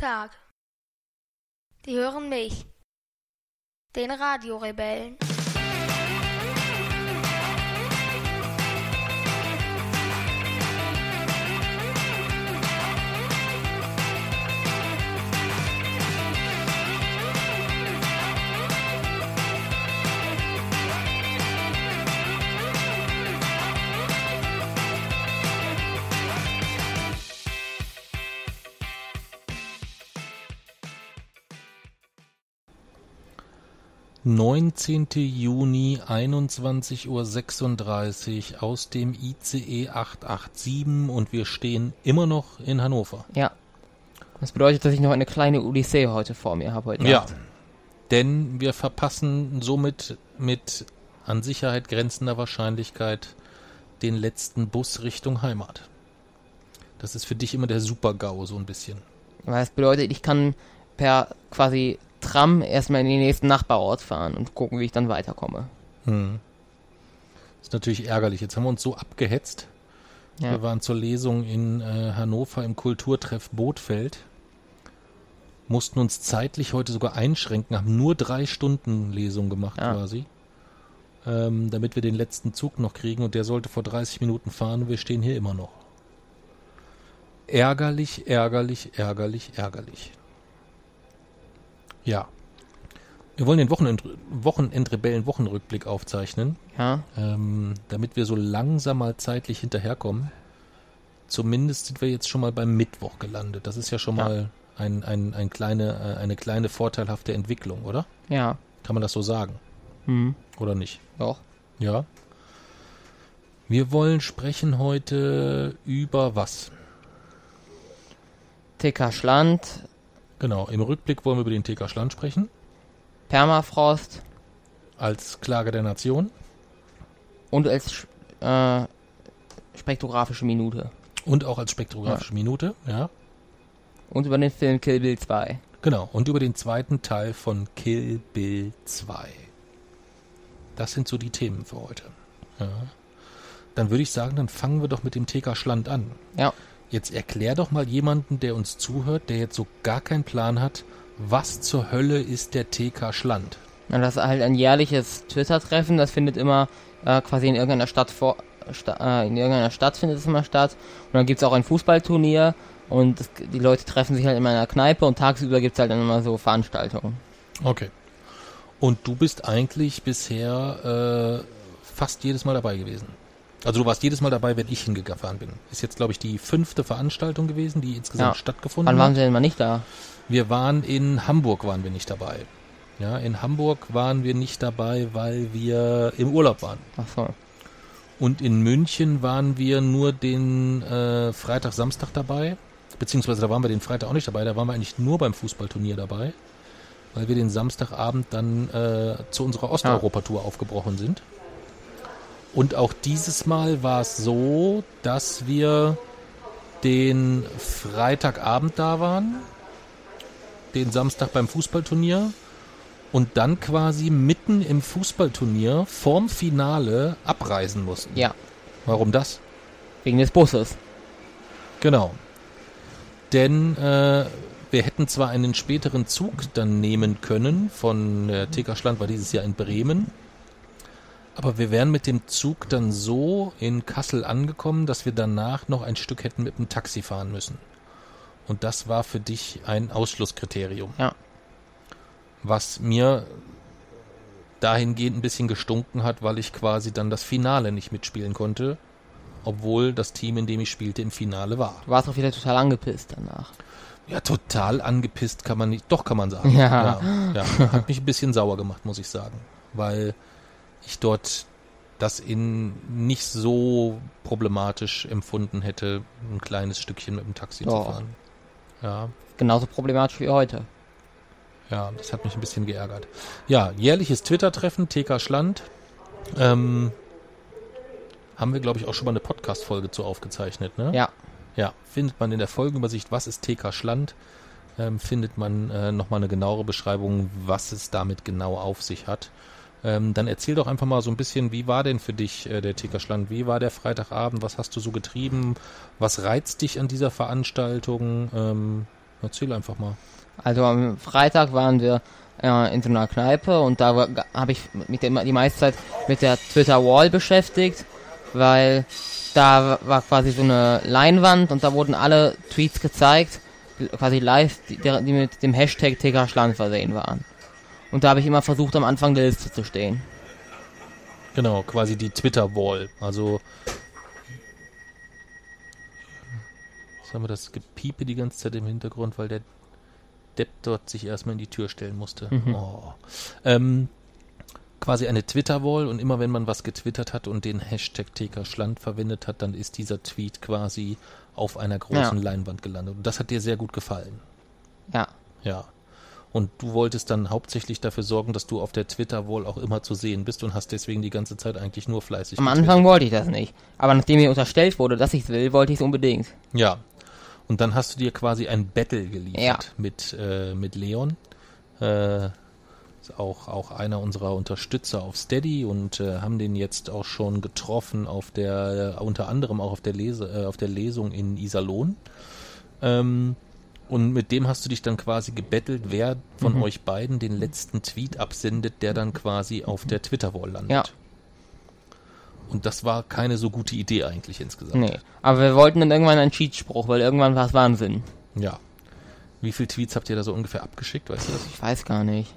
Tag. Die hören mich, den Radiorebellen. 19. Juni 21.36 Uhr aus dem ICE 887 und wir stehen immer noch in Hannover. Ja. Das bedeutet, dass ich noch eine kleine Odyssee heute vor mir habe heute Ja. Nacht. Denn wir verpassen somit mit an Sicherheit grenzender Wahrscheinlichkeit den letzten Bus Richtung Heimat. Das ist für dich immer der Super-GAU, so ein bisschen. Weil das bedeutet, ich kann per quasi Tram erstmal in den nächsten Nachbarort fahren und gucken, wie ich dann weiterkomme. Hm. Ist natürlich ärgerlich. Jetzt haben wir uns so abgehetzt. Ja. Wir waren zur Lesung in äh, Hannover im Kulturtreff Bootfeld. Mussten uns zeitlich heute sogar einschränken, haben nur drei Stunden Lesung gemacht Ja. quasi. Ähm, damit wir den letzten Zug noch kriegen und der sollte vor 30 Minuten fahren und wir stehen hier immer noch. Ärgerlich, ärgerlich, ärgerlich, ärgerlich. Ja. Wir wollen den Wochenend Wochenendrebellen-Wochenrückblick aufzeichnen Ja. ähm, damit wir so langsam mal zeitlich hinterherkommen. Zumindest sind wir jetzt schon mal beim Mittwoch gelandet. Das ist ja schon Ja. mal ein, ein, ein kleine, äh, eine kleine vorteilhafte Entwicklung, oder? Ja. Kann man das so sagen? Hm. Oder nicht? Doch. Ja. Wir wollen sprechen heute über was? TK Schland, Genau, im Rückblick wollen wir über den TK Schland sprechen, Permafrost als Klage der Nation und als äh, spektrographische Minute. und auch als spektrographische Minute, ja. Und über den Film Kill Bill 2. Genau, und über den zweiten Teil von Kill Bill 2. Das sind so die Themen für heute. Ja. Dann würde ich sagen, dann fangen wir doch mit dem TK Schland an. Ja. Jetzt erklär doch mal jemanden, der uns zuhört, der jetzt so gar keinen Plan hat, was zur Hölle ist der TK Schland? Na, das ist halt ein jährliches Twitter-Treffen, das findet immer äh, quasi in irgendeiner Stadt vor, sta, äh, in irgendeiner Stadt findet es immer statt. Und dann gibt's auch ein Fußballturnier und es, die Leute treffen sich halt in einer Kneipe und tagsüber gibt's halt dann immer so Veranstaltungen. Okay. Und du bist eigentlich bisher äh, fast jedes Mal dabei gewesen. Also du warst jedes Mal dabei, wenn ich hingefahren bin. Ist jetzt, glaube ich, die fünfte Veranstaltung gewesen, die insgesamt Ja. stattgefunden Wann hat. waren sie denn mal nicht da? Wir waren in Hamburg, waren wir nicht dabei. Ja, in Hamburg waren wir nicht dabei, weil wir im Urlaub waren. Ach so. Und in München waren wir nur den äh, Freitag, Samstag dabei. Beziehungsweise da waren wir den Freitag auch nicht dabei, da waren wir eigentlich nur beim Fußballturnier dabei. Weil wir den Samstagabend dann äh, zu unserer Osteuropa-Tour aufgebrochen sind. Und auch dieses Mal war es so, dass wir den Freitagabend da waren, den Samstag beim Fußballturnier und dann quasi mitten im Fußballturnier vorm Finale abreisen mussten. Ja, Warum das? wegen des Busses. Genau. Denn äh, wir hätten zwar einen späteren Zug dann nehmen können von der TK Schland war dieses Jahr in Bremen, aber wir wären mit dem Zug dann so in Kassel angekommen, dass wir danach noch ein Stück hätten mit dem Taxi fahren müssen. Und das war für dich ein Ausschlusskriterium. Ja. Was mir dahingehend ein bisschen gestunken hat, weil ich quasi dann das Finale nicht mitspielen konnte, obwohl das Team, in dem ich spielte, im Finale war. Du warst auch wieder total angepisst danach. Ja, total angepisst kann man nicht, doch kann man sagen. Ja. ja, ja. Hat mich ein bisschen sauer gemacht, muss ich sagen, weil ich dort das in nicht so problematisch empfunden hätte, ein kleines Stückchen mit dem Taxi Doch. zu fahren. Ja, Genauso problematisch wie heute. ja, das hat mich ein bisschen geärgert. Ja, jährliches Twitter-Treffen, TK Schland. Ähm, haben wir, glaube ich, auch schon mal eine Podcast-Folge zu aufgezeichnet, ne? Ja. Ja, findet man in der Folgenübersicht, was ist TK Schland, ähm, findet man äh, nochmal eine genauere Beschreibung, was es damit genau auf sich hat. Ähm, dann erzähl doch einfach mal so ein bisschen, wie war denn für dich äh, der TK Schland? Wie war der Freitagabend? Was hast du so getrieben? Was reizt dich an dieser Veranstaltung? Ähm, erzähl einfach mal. Also am Freitag waren wir äh, in so einer Kneipe und da habe ich der, die meiste Zeit mit der Twitter Wall beschäftigt, weil da war quasi so eine Leinwand und da wurden alle Tweets gezeigt, quasi live, die, die mit dem Hashtag TK Schland versehen waren. Und da habe ich immer versucht, am Anfang der Liste zu stehen. Genau, quasi die Twitter-Wall. Also. Jetzt haben wir das Gepiepe die ganze Zeit im Hintergrund, weil der Depp dort sich erstmal in die Tür stellen musste. Mhm. Oh. Ähm, quasi eine Twitter-Wall und immer wenn man was getwittert hat und den Hashtag TK Schland verwendet hat, dann ist dieser Tweet quasi auf einer großen ja. Leinwand gelandet. Und das hat dir sehr gut gefallen. Ja. Ja. Und du wolltest dann hauptsächlich dafür sorgen, dass du auf der Twitter-Wall auch immer zu sehen bist und hast deswegen die ganze Zeit eigentlich nur fleißig. Am Anfang wollte ich das nicht. Aber nachdem mir unterstellt wurde, dass ich es will, wollte ich es unbedingt. Ja. Und dann hast du dir quasi ein Battle geliefert ja. mit, äh, mit Leon. Äh, ist auch, auch einer unserer Unterstützer auf Steady und äh, haben den jetzt auch schon getroffen auf der, äh, unter anderem auch auf der Lese, äh, auf der Lesung in Iserlohn. Ähm, und mit dem hast du dich dann quasi gebettelt, wer von mhm. euch beiden den letzten Tweet absendet, der dann quasi auf der Twitter-Wall landet. Ja. Und das war keine so gute Idee eigentlich insgesamt. Nee, aber wir wollten dann irgendwann einen Cheatspruch, weil irgendwann war es Wahnsinn. Ja. Wie viele Tweets habt ihr da so ungefähr abgeschickt, weißt du das? Ich weiß gar nicht.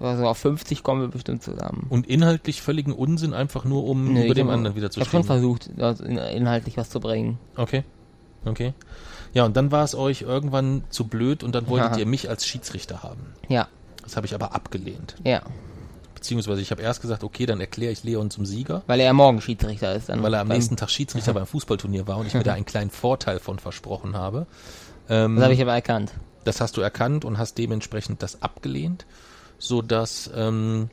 Also auf 50 kommen wir bestimmt zusammen. Und inhaltlich völligen Unsinn, einfach nur um nee, über dem anderen wieder zu Ich habe schon versucht, inhaltlich was zu bringen. Okay. Okay. Ja, und dann war es euch irgendwann zu blöd und dann wolltet ja. ihr mich als Schiedsrichter haben. Ja. Das habe ich aber abgelehnt. Ja. Beziehungsweise ich habe erst gesagt, okay, dann erkläre ich Leon zum Sieger. Weil er morgen Schiedsrichter ist. Dann weil er am nächsten Tag Schiedsrichter beim Fußballturnier war und ich mir da einen kleinen Vorteil von versprochen habe. Ähm, das habe ich aber erkannt. Das hast du erkannt und hast dementsprechend das abgelehnt, sodass ähm,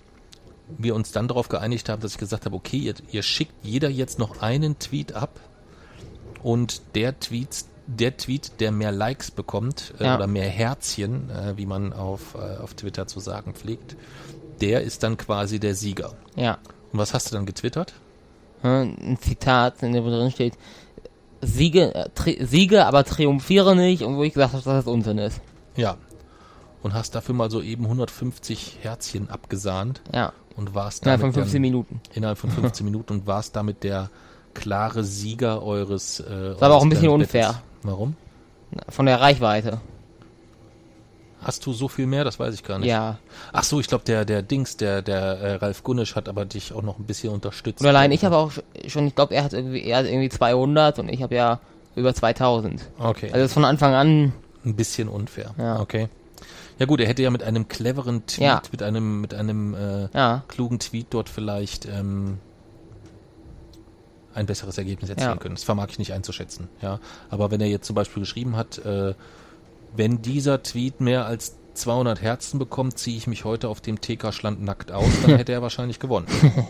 wir uns dann darauf geeinigt haben, dass ich gesagt habe, okay, ihr, ihr schickt jeder jetzt noch einen Tweet ab und der Tweet der Tweet, der mehr Likes bekommt äh, ja. oder mehr Herzchen, äh, wie man auf, äh, auf Twitter zu sagen pflegt, der ist dann quasi der Sieger. Ja. Und was hast du dann getwittert? Ein Zitat, in dem drin steht, Siege, äh, Siege, aber triumphiere nicht und wo ich gesagt habe, dass das Unsinn ist. Ja. Und hast dafür mal so eben 150 Herzchen abgesahnt. Ja. Und warst damit innerhalb von 15 Minuten. Innerhalb von 15 Minuten und warst damit der klare Sieger eures. Äh, das war aber auch ein bisschen unfair. Warum? Von der Reichweite. Hast du so viel mehr? Das weiß ich gar nicht. Ja. Ach so, ich glaube, der, der Dings, der, der äh, Ralf Gunnisch hat aber dich auch noch ein bisschen unterstützt. Und allein ich habe auch schon, ich glaube, er hat irgendwie, er hat irgendwie 200 und ich habe ja über 2000. Okay. Also ist von Anfang an. Ein bisschen unfair. Ja. Okay. Ja gut, er hätte ja mit einem cleveren Tweet, ja. mit einem, mit einem äh, ja. klugen Tweet dort vielleicht ähm, ein besseres Ergebnis erzielen ja. können. Das vermag ich nicht einzuschätzen. Ja, aber wenn er jetzt zum Beispiel geschrieben hat, äh, wenn dieser Tweet mehr als 200 Herzen bekommt, ziehe ich mich heute auf dem TK-Schland nackt aus, dann hätte er wahrscheinlich gewonnen.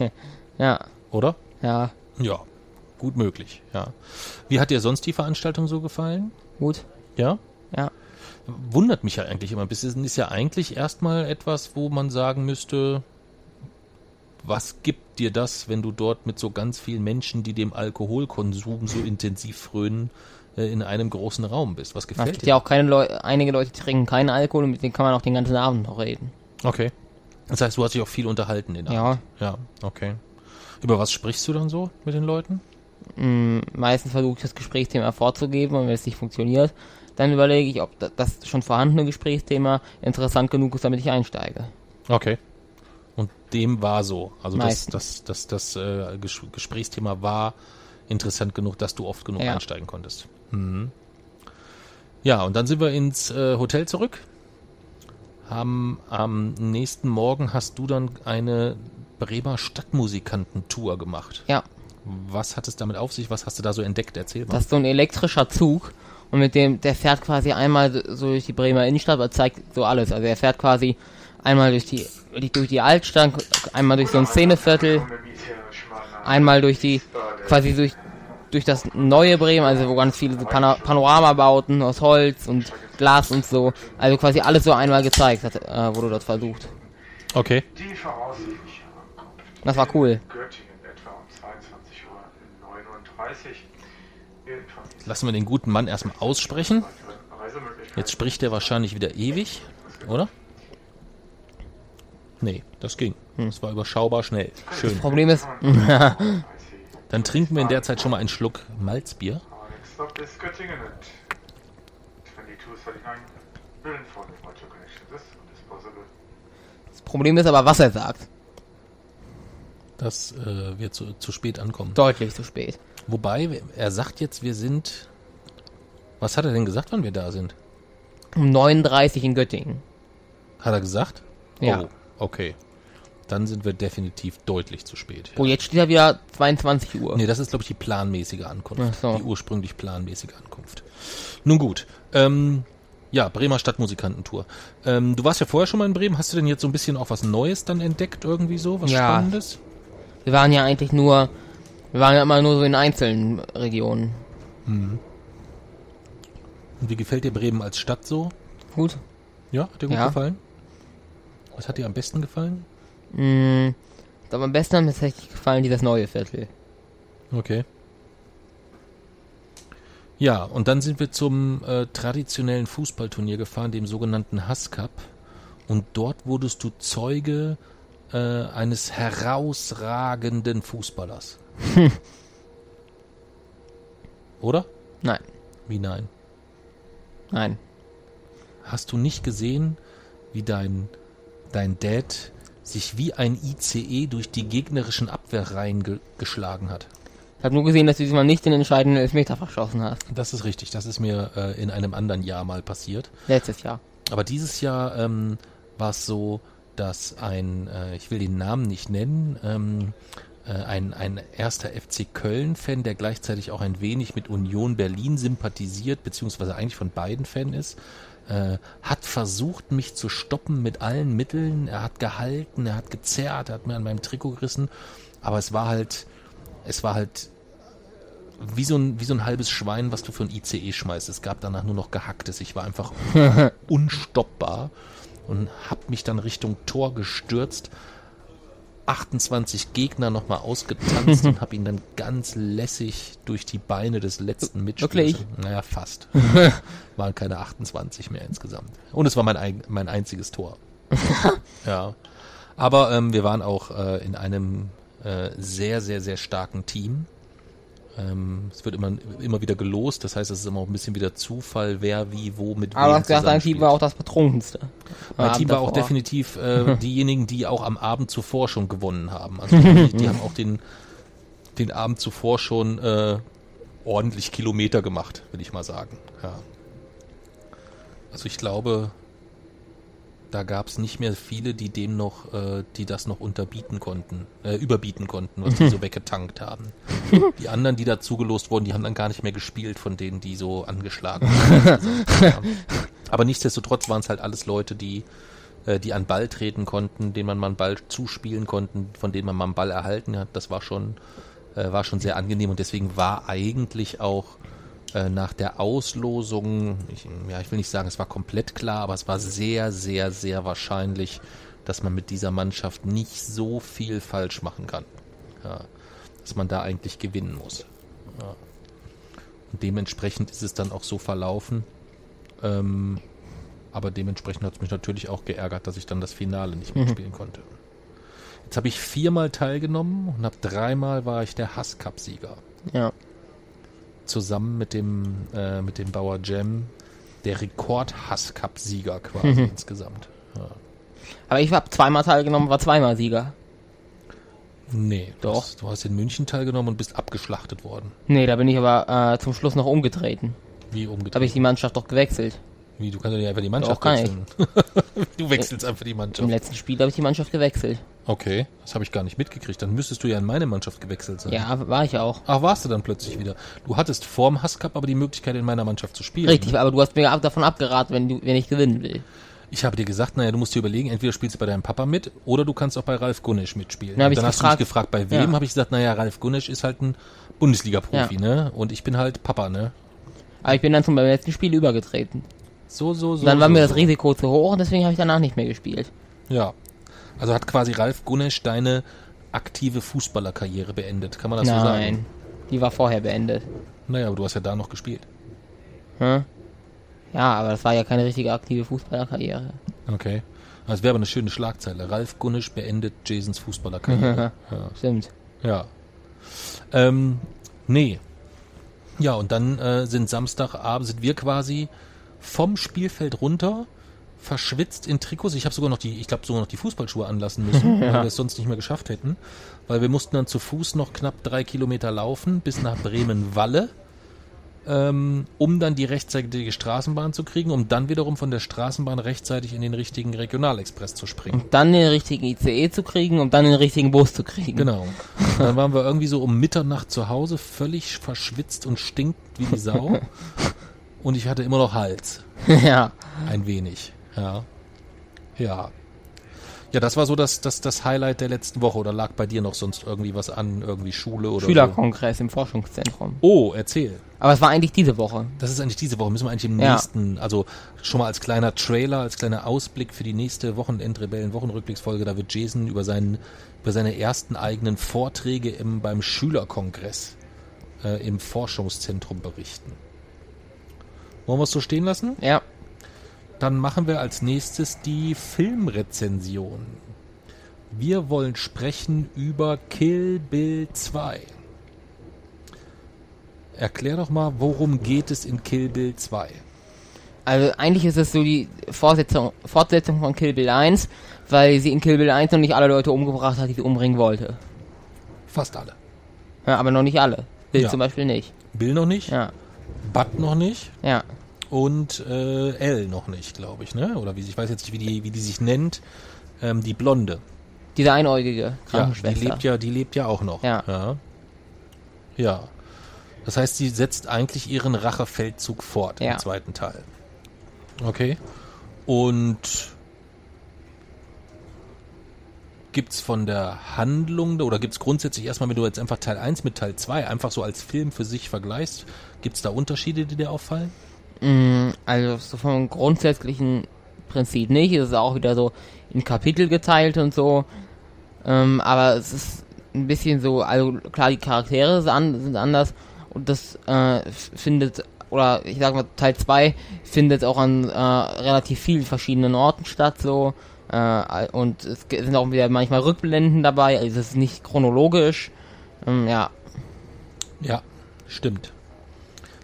ja. Oder? Ja. Ja. Gut möglich, ja. Wie hat dir sonst die Veranstaltung so gefallen? Gut. Ja? Ja. Wundert mich ja eigentlich immer bisschen. Ist ja eigentlich erstmal etwas, wo man sagen müsste, was gibt dir das, wenn du dort mit so ganz vielen Menschen, die dem Alkoholkonsum so intensiv frönen, äh, in einem großen Raum bist? Was gefällt es gibt dir? ja auch keine Leute, einige Leute trinken keinen Alkohol und mit denen kann man auch den ganzen Abend noch reden. Okay. Das heißt, du hast dich auch viel unterhalten den Abend. Ja. Ja, okay. Über was sprichst du dann so mit den Leuten? Mm, meistens versuche ich das Gesprächsthema vorzugeben und wenn es nicht funktioniert, dann überlege ich, ob das schon vorhandene Gesprächsthema interessant genug ist, damit ich einsteige. Okay. Und dem war so. Also das, das, das, das, äh, Gesprächsthema war interessant genug, dass du oft genug ja. einsteigen konntest. Mhm. Ja, und dann sind wir ins äh, Hotel zurück. Haben am nächsten Morgen hast du dann eine Bremer Stadtmusikantentour gemacht. Ja. Was hat es damit auf sich? Was hast du da so entdeckt? Erzähl mal. Das ist so ein elektrischer Zug und mit dem, der fährt quasi einmal so durch die Bremer Innenstadt, aber zeigt so alles. Also er fährt quasi einmal durch die, durch die Altstadt, einmal durch so ein Szeneviertel, einmal durch die, quasi durch, durch das neue Bremen, also wo ganz viele so Pan Panoramabauten aus Holz und Glas und so, also quasi alles so einmal gezeigt hat, äh, wurde dort versucht. Okay. Das war cool. Lassen wir den guten Mann erstmal aussprechen. Jetzt spricht er wahrscheinlich wieder ewig, oder? Nee, das ging. Das war überschaubar schnell. Schön. Problem ist, Dann trinken wir in der Zeit schon mal einen Schluck Malzbier. Next stop is Göttingen and 2239 will inform if much connection this is possible. das Problem ist aber, was er sagt. dass äh, wir zu, zu spät ankommen. Deutlich zu spät. Wobei, er sagt jetzt, wir sind. Was hat er denn gesagt, wann wir da sind? Um 39 in Göttingen. Hat er gesagt? Ja. Oh, okay. Dann sind wir definitiv deutlich zu spät. Oh, jetzt steht ja wieder 22 Uhr. Nee, das ist, glaube ich, die planmäßige Ankunft. So. Die ursprünglich planmäßige Ankunft. Nun gut. Ähm, ja, Bremer Stadtmusikantentour. Ähm, du warst ja vorher schon mal in Bremen. Hast du denn jetzt so ein bisschen auch was Neues dann entdeckt, irgendwie so? Was Ja. Spannendes? Wir waren ja eigentlich nur, wir waren ja immer nur so in einzelnen Regionen. Und wie gefällt dir Bremen als Stadt so? Gut. Ja, hat dir gut Ja. gefallen? Was hat dir am besten gefallen? Mm, aber am besten hat mir tatsächlich gefallen dieses neue Viertel. Okay. Ja, und dann sind wir zum äh, traditionellen Fußballturnier gefahren, dem sogenannten Hass Cup. Und dort wurdest du Zeuge äh, eines herausragenden Fußballers. Oder? Nein, Wie nein? nein. Hast du nicht gesehen, wie dein, dein Dad sich wie ein ICE durch die gegnerischen Abwehrreihen ge geschlagen hat? Ich habe nur gesehen, dass du diesmal nicht den entscheidenden Elfmeter verschossen hast. Das ist richtig. Das ist mir äh, in einem anderen Jahr mal passiert. Letztes Jahr. Aber dieses Jahr ähm, war es so, dass ein, äh, ich will den Namen nicht nennen, ähm, äh, ein, ein erster FC Köln-Fan, der gleichzeitig auch ein wenig mit Union Berlin sympathisiert, beziehungsweise eigentlich von beiden Fan ist, äh, hat versucht, mich zu stoppen mit allen Mitteln. Er hat gehalten, er hat gezerrt, er hat mir an meinem Trikot gerissen. Aber es war halt, es war halt wie so, ein, wie so ein halbes Schwein, was du für ein ICE schmeißt. Es gab danach nur noch Gehacktes. Ich war einfach unstoppbar und hab mich dann Richtung Tor gestürzt. 28 Gegner nochmal ausgetanzt und hab ihn dann ganz lässig durch die Beine des letzten Mitspielers. Wirklich? Naja, fast. Waren keine 28 mehr insgesamt. Und es war mein, mein einziges Tor. ja. Aber ähm, wir waren auch äh, in einem äh, sehr, sehr, sehr starken Team. Ähm, es wird immer, immer wieder gelost, das heißt, es ist immer auch ein bisschen wieder Zufall, wer wie wo mit Aber wem das dein Team war auch das betrunkenste. Mein Am Team war auch davor. definitiv äh, diejenigen, die auch am Abend zuvor schon gewonnen haben. Also die, die haben auch den, den Abend zuvor schon äh, ordentlich Kilometer gemacht, will ich mal sagen. Ja. Also ich glaube, da gab es nicht mehr viele, die dem noch, äh, die das noch unterbieten konnten, äh, überbieten konnten, was die so weggetankt haben. Die anderen, die da zugelost wurden, die haben dann gar nicht mehr gespielt von denen, die so angeschlagen haben. Aber nichtsdestotrotz waren es halt alles Leute, die, äh, die an Ball treten konnten, denen man mal einen Ball zuspielen konnten, von denen man mal einen Ball erhalten hat. Das war schon, äh, war schon sehr angenehm und deswegen war eigentlich auch äh, nach der Auslosung, ich, ja, ich will nicht sagen, es war komplett klar, aber es war sehr, sehr, sehr wahrscheinlich, dass man mit dieser Mannschaft nicht so viel falsch machen kann. Ja, dass man da eigentlich gewinnen muss. Ja. Und dementsprechend ist es dann auch so verlaufen. Ähm, aber dementsprechend hat es mich natürlich auch geärgert, dass ich dann das Finale nicht mitspielen konnte. Jetzt habe ich viermal teilgenommen und habe dreimal war ich der Hass-Cup-Sieger Ja. Zusammen mit dem, äh, mit dem Bauer Jam der Rekord-Hass-Cup-Sieger quasi insgesamt. Ja. Aber ich habe zweimal teilgenommen, war zweimal Sieger. Nee, Doch. du hast in München teilgenommen und bist abgeschlachtet worden. Nee, da bin ich aber äh, zum Schluss noch umgetreten. Wie Da umgedreht? habe ich die Mannschaft doch gewechselt. Wie, du kannst ja nicht einfach die Mannschaft Doch, wechseln. du wechselst einfach die Im Mannschaft. letzten Spiel habe ich die Mannschaft gewechselt. Okay, das habe ich gar nicht mitgekriegt. Dann müsstest du ja in meine Mannschaft gewechselt sein. Ja, war ich auch. Ach, warst du dann plötzlich wieder. Du hattest vorm Hasscup aber die Möglichkeit, in meiner Mannschaft zu spielen. Richtig, aber du hast mir davon abgeraten, wenn, du, wenn ich gewinnen will. Ich habe dir gesagt, naja, du musst dir überlegen, entweder spielst du bei deinem Papa mit oder du kannst auch bei Ralf Gunesch mitspielen. Dann dann hast gefragt- du mich gefragt, bei wem? Ja. Habe ich gesagt, naja, Ralf Gunesch ist halt ein Bundesliga-Profi, Ja. ne? Und ich bin halt Papa, ne? Aber ich bin dann zum letzten Spiel übergetreten. So, so, so. dann war so, mir das so. Risiko zu hoch und deswegen habe ich danach nicht mehr gespielt. Ja. Also hat quasi Ralf Gunesch deine aktive Fußballerkarriere beendet. Kann man das so sagen? Nein, die war vorher beendet. Naja, aber du hast ja da noch gespielt. Hm? Ja, aber das war ja keine richtige aktive Fußballerkarriere. Okay. Das wäre aber eine schöne Schlagzeile. Ralf Gunnisch beendet Jasons Fußballerkarriere. ja. Stimmt. Ja. Ähm, nee. Ja, und dann äh, sind Samstagabend, sind wir quasi vom Spielfeld runter, verschwitzt in Trikots. Ich habe sogar noch die, ich glaube sogar noch die Fußballschuhe anlassen müssen, weil wir es sonst nicht mehr geschafft hätten. Weil wir mussten dann zu Fuß noch knapp drei Kilometer laufen bis nach Bremen-Walle, ähm, um dann die rechtzeitige Straßenbahn zu kriegen, um dann wiederum von der Straßenbahn rechtzeitig in den richtigen Regionalexpress zu springen. Um dann den richtigen ICE zu kriegen, um dann den richtigen Bus zu kriegen. Genau. Dann waren wir irgendwie so um Mitternacht zu Hause, völlig verschwitzt und stinkt wie die Sau. Und ich hatte immer noch Hals. ja. Ein wenig. Ja. Ja. Ja, das war so das, das, das Highlight der letzten Woche. Oder lag bei dir noch sonst irgendwie was an? Irgendwie Schule oder Schülerkongress im Forschungszentrum. so? Oh, erzähl. Aber es war eigentlich diese Woche. Das ist eigentlich diese Woche. Müssen wir eigentlich im Ja. nächsten, also schon mal als kleiner Trailer, als kleiner Ausblick für die nächste Wochenendrebellen-Wochenrückblicksfolge, da wird Jason über seinen, über seine ersten eigenen Vorträge im, beim Schülerkongress äh, im Forschungszentrum berichten. Wollen wir es so stehen lassen? Ja. Dann machen wir als nächstes die Filmrezension. Wir wollen sprechen über Kill Bill 2. Erklär doch mal, worum geht es in Kill Bill 2? Also eigentlich ist es so die Fortsetzung, Fortsetzung von Kill Bill 1, weil sie in Kill Bill 1 noch nicht alle Leute umgebracht hat, die sie umbringen wollte. Fast alle. Ja, aber noch nicht alle. Bill Ja. zum Beispiel nicht. Bill noch nicht, Ja. Bud noch nicht Ja. und äh, Elle noch nicht, glaube ich, ne? Oder wie ich weiß jetzt nicht, wie die, wie die sich nennt. Ähm, die Blonde. Diese einäugige Ja, die Krankenschwester. lebt ja, die lebt ja auch noch. Ja. ja. Ja. Das heißt, sie setzt eigentlich ihren Rachefeldzug fort Ja. im zweiten Teil. Okay. Und gibt's von der Handlung oder gibt's grundsätzlich erstmal, wenn du jetzt einfach Teil 1 mit Teil 2 einfach so als Film für sich vergleichst, gibt's da Unterschiede, die dir auffallen? Mm, Also so vom grundsätzlichen Prinzip nicht. Es ist auch wieder so in Kapitel geteilt und so. Ähm, aber es ist ein bisschen so, also klar, die Charaktere sind, an, sind anders und das äh, findet, oder ich sag mal, Teil 2 findet auch an äh, relativ vielen verschiedenen Orten statt, so. Äh, und es sind auch wieder manchmal Rückblenden dabei, also es ist nicht chronologisch. Ähm, ja, Ja, stimmt.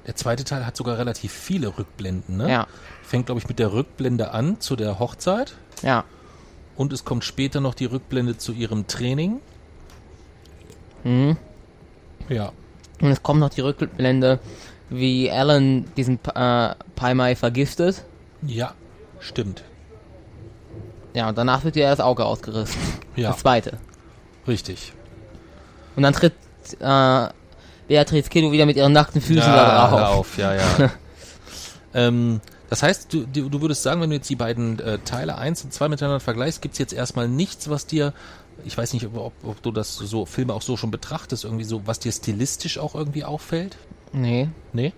Der zweite Teil hat sogar relativ viele Rückblenden, ne? ja, Fängt, glaube ich, mit der Rückblende an zu der Hochzeit. ja. Und es kommt später noch die Rückblende zu ihrem Training. Mhm. Ja. Und es kommt noch die Rückblende, wie Alan diesen äh, Pai Mai vergiftet. Ja, stimmt. Ja, und danach wird ihr das Auge ausgerissen. Ja, Das zweite. richtig. Und dann tritt äh, Beatrice Kiddo wieder mit ihren nackten Füßen da hör drauf. auf, ja, ja. ähm, das heißt, du, du du würdest sagen, wenn du jetzt die beiden äh, Teile 1 und 2 miteinander vergleichst, gibt's jetzt erstmal nichts, was dir, ich weiß nicht, ob, ob du das so Filme auch so schon betrachtest, irgendwie so, was dir stilistisch auch irgendwie auffällt? Nee. Nee?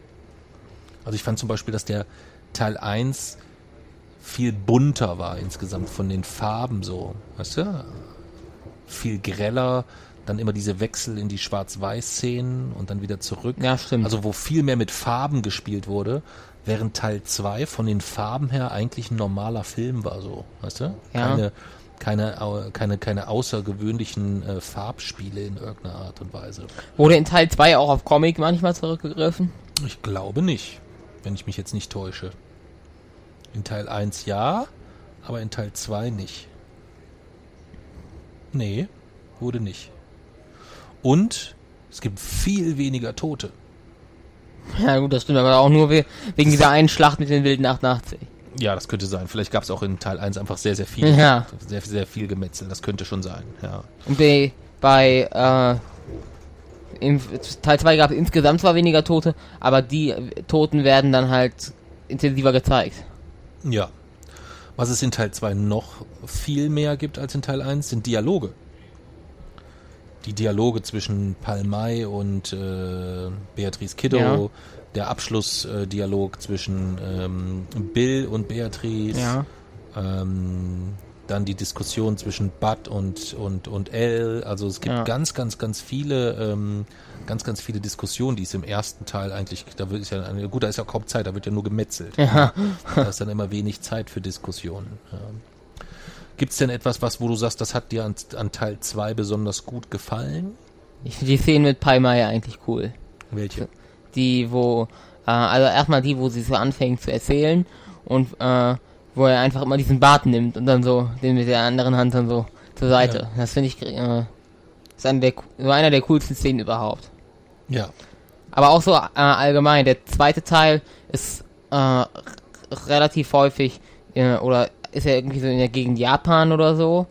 Also ich fand zum Beispiel, dass der Teil 1 viel bunter war insgesamt von den Farben so, weißt du? Viel greller, dann immer diese Wechsel in die Schwarz-Weiß-Szenen und dann wieder zurück. Ja, stimmt. Also wo viel mehr mit Farben gespielt wurde, während Teil 2 von den Farben her eigentlich ein normaler Film war so, weißt du? Ja. Keine, keine, keine, keine außergewöhnlichen äh, Farbspiele in irgendeiner Art und Weise. Wurde in Teil 2 auch auf Comic manchmal zurückgegriffen? Ich glaube nicht, wenn ich mich jetzt nicht täusche. In Teil 1 ja, aber in Teil 2 nicht. Nee, wurde nicht. Und es gibt viel weniger Tote. Ja gut, das stimmt, aber auch nur we wegen dieser einen Schlacht mit den wilden 88. Ja, das könnte sein. Vielleicht gab es auch in Teil 1 einfach sehr, sehr viel. Ja. Sehr, sehr viel Gemetzel. Das könnte schon sein, ja. Und bei, bei äh, im Teil 2 gab es insgesamt zwar weniger Tote, aber die Toten werden dann halt intensiver gezeigt. Ja. Was es in Teil 2 noch viel mehr gibt als in Teil 1, sind Dialoge. Die Dialoge zwischen Palmai und äh, Beatrice Kiddo, Ja. der Abschlussdialog zwischen ähm, Bill und Beatrice. Ja. Ähm, dann die Diskussion zwischen Bud und, und, und L. Also es gibt Ja. ganz, ganz, ganz viele, ähm, ganz, ganz viele Diskussionen, die es im ersten Teil eigentlich, da wird es ja, eine, gut, da ist ja kaum Zeit, da wird ja nur gemetzelt. Ja. Da ist dann immer wenig Zeit für Diskussionen. Gibt es denn etwas, was, wo du sagst, das hat dir an, an Teil 2 besonders gut gefallen? Ich finde die Szene mit Pai eigentlich cool. Welche? Die, wo, äh, also erstmal die, wo sie so anfängt zu erzählen und äh, wo er einfach immer diesen Bart nimmt und dann so den mit der anderen Hand dann so zur Seite. Ja. Das finde ich äh, ist einer der, so einer der coolsten Szenen überhaupt. Ja. Aber auch so äh, allgemein, der zweite Teil ist äh, relativ häufig, äh, oder ist er irgendwie so in der Gegend Japan oder so,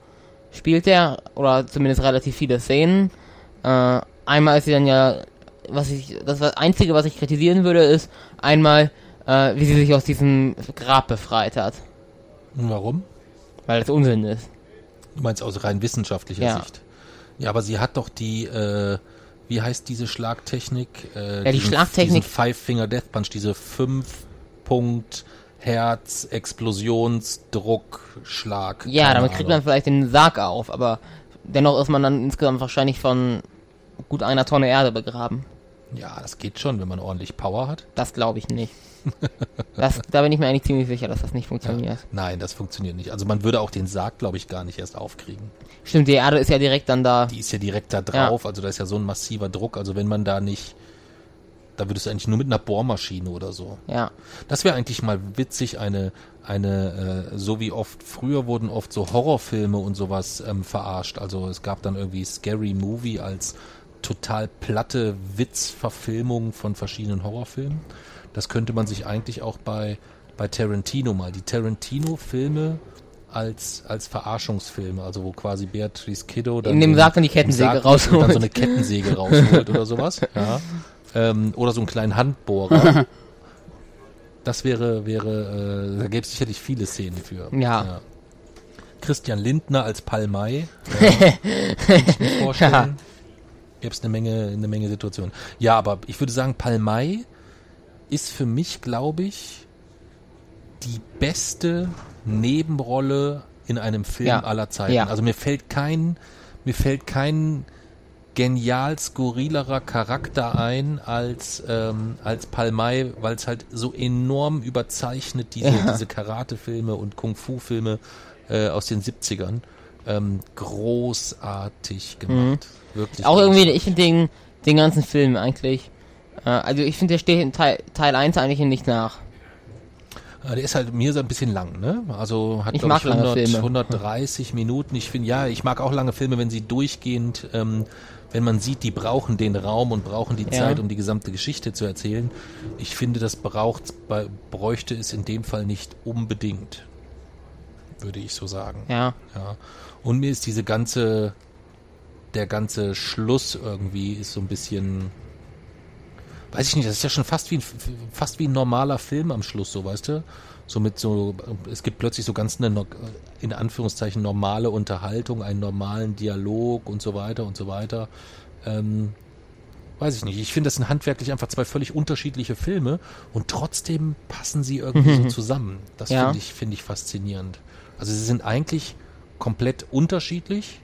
spielt er, oder zumindest relativ viele Szenen. Äh, einmal ist sie dann ja, was ich, das Einzige, was ich kritisieren würde, ist einmal, äh, wie sie sich aus diesem Grab befreit hat, Warum? weil das Unsinn ist. Du meinst aus rein wissenschaftlicher Ja. Sicht. Ja, aber sie hat doch die, äh, wie heißt diese Schlagtechnik? Äh, Ja, die Schlagtechnik- Diesen Five-Finger Death Punch, diese fünf-Punkt Herz, Explosionsdruck, Schlag. Ja, damit kriegt man vielleicht den Sarg auf, aber dennoch ist man dann insgesamt wahrscheinlich von gut einer Tonne Erde begraben. Ja, das geht schon, wenn man ordentlich Power hat. Das glaube ich nicht. Das, da bin ich mir eigentlich ziemlich sicher, dass das nicht funktioniert. Nein, das funktioniert nicht. Also man würde auch den Sarg, glaube ich, gar nicht erst aufkriegen. Stimmt, die Erde ist ja direkt dann da. Die ist ja direkt da drauf, also da ist ja so ein massiver Druck. Also wenn man da nicht, da würdest du eigentlich nur mit einer Bohrmaschine oder so. Ja. Das wäre eigentlich mal witzig, eine, eine, äh, so wie oft, früher wurden oft so Horrorfilme und sowas ähm, verarscht. Also es gab dann irgendwie Scary Movie als total platte Witzverfilmung von verschiedenen Horrorfilmen. Das könnte man sich eigentlich auch bei, bei Tarantino mal, die Tarantino-Filme als, als Verarschungsfilme, also wo quasi Beatrice Kiddo dann In dem Sarg dann die Kettensäge nimmt und dann rausholt. so eine Kettensäge rausholt oder sowas. Ja. Ähm, oder so einen kleinen Handbohrer. Das wäre, wäre, äh, da gäbe es sicherlich viele Szenen für. Ja. Christian Lindner als Palmei. Äh, kann ich mir vorstellen. Gäbe es eine Menge, eine Menge Situationen. Ja, aber ich würde sagen, Palmei ist für mich, glaube ich, die beste Nebenrolle in einem Film Ja. aller Zeiten. Ja. Also mir fällt kein, mir fällt kein genial skurrilerer Charakter ein als ähm, als Palmei, weil es halt so enorm überzeichnet diese Ja. diese Karate-Filme und Kung-Fu-Filme äh, aus den 70ern ähm, großartig gemacht. Wirklich. Mhm. Auch irgendwie, großartig. ich finde den, den ganzen Film eigentlich. Äh, also ich finde, der steht in Teil, Teil 1 eigentlich in nichts nach. Ja, Der ist halt mir so ein bisschen lang, ne? Also hat Ich mag lange 100, Filme. 130 Minuten. Ich finde, ja, ich mag auch lange Filme, wenn sie durchgehend, ähm, wenn man sieht, die brauchen den Raum und brauchen die Ja. Zeit, um die gesamte Geschichte zu erzählen. Ich finde, das braucht, bräuchte es in dem Fall nicht unbedingt, würde ich so sagen. Ja. Ja. Und mir ist diese ganze, der ganze Schluss irgendwie ist so ein bisschen, weiß ich nicht, das ist ja schon fast wie ein, fast wie ein normaler Film am Schluss, so weißt du? So mit so, es gibt plötzlich so ganz eine, in Anführungszeichen, normale Unterhaltung, einen normalen Dialog und so weiter und so weiter. Ähm, weiß ich nicht. Ich finde, das sind handwerklich einfach zwei völlig unterschiedliche Filme und trotzdem passen sie irgendwie so zusammen. Das Ja. finde ich, finde ich faszinierend. Also sie sind eigentlich komplett unterschiedlich.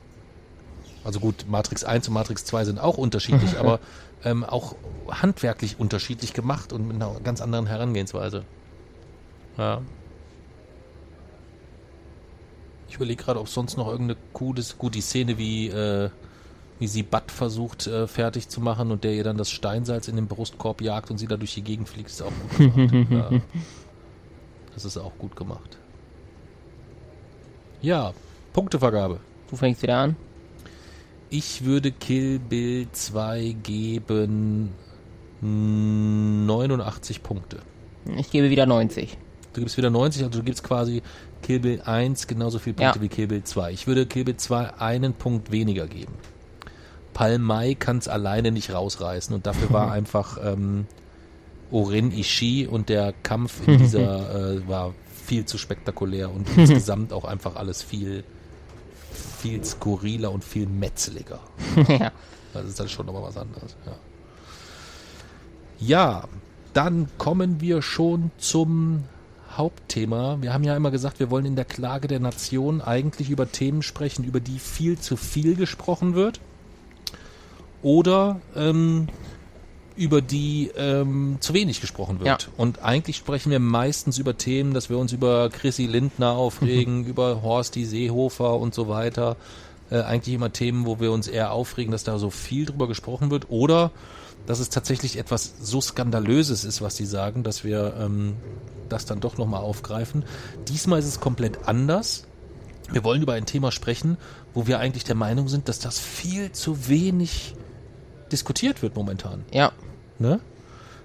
Also gut, Matrix 1 und Matrix 2 sind auch unterschiedlich, aber ähm, auch handwerklich unterschiedlich gemacht und mit einer ganz anderen Herangehensweise. Ja. Ich überlege gerade, ob sonst noch irgendeine gutes, gut, die Szene, wie, äh, wie sie Bud versucht äh, fertig zu machen und der ihr dann das Steinsalz in den Brustkorb jagt und sie da durch die Gegend fliegt, ist auch gut gemacht. ja. Das ist auch gut gemacht. Ja, Punktevergabe. Du fängst wieder an. Ich würde Kill Bill 2 geben 89 Punkte. Ich gebe wieder 90. Du gibst wieder 90, also du gibst quasi Kill Bill 1 genauso viele Punkte Ja. wie Kill Bill 2. Ich würde Kill Bill 2 einen Punkt weniger geben. Palmai kann es alleine nicht rausreißen und dafür war einfach ähm, Orin Ishii und der Kampf in dieser äh, war viel zu spektakulär und insgesamt auch einfach alles viel viel skurriler und viel metzeliger. ja. Das ist dann schon nochmal was anderes. Ja. ja, dann kommen wir schon zum Hauptthema. Wir haben ja immer gesagt, wir wollen in der Klage der Nation eigentlich über Themen sprechen, über die viel zu viel gesprochen wird. Oder ähm, über die ähm, zu wenig gesprochen wird. Ja. Und eigentlich sprechen wir meistens über Themen, dass wir uns über Chrissy Lindner aufregen, über Horsti Seehofer und so weiter. Äh, eigentlich immer Themen, wo wir uns eher aufregen, dass da so viel drüber gesprochen wird. Oder dass es tatsächlich etwas so Skandalöses ist, was sie sagen, dass wir ähm, das dann doch nochmal aufgreifen. Diesmal ist es komplett anders. Wir wollen über ein Thema sprechen, wo wir eigentlich der Meinung sind, dass das viel zu wenig diskutiert wird momentan. Ja. Ne?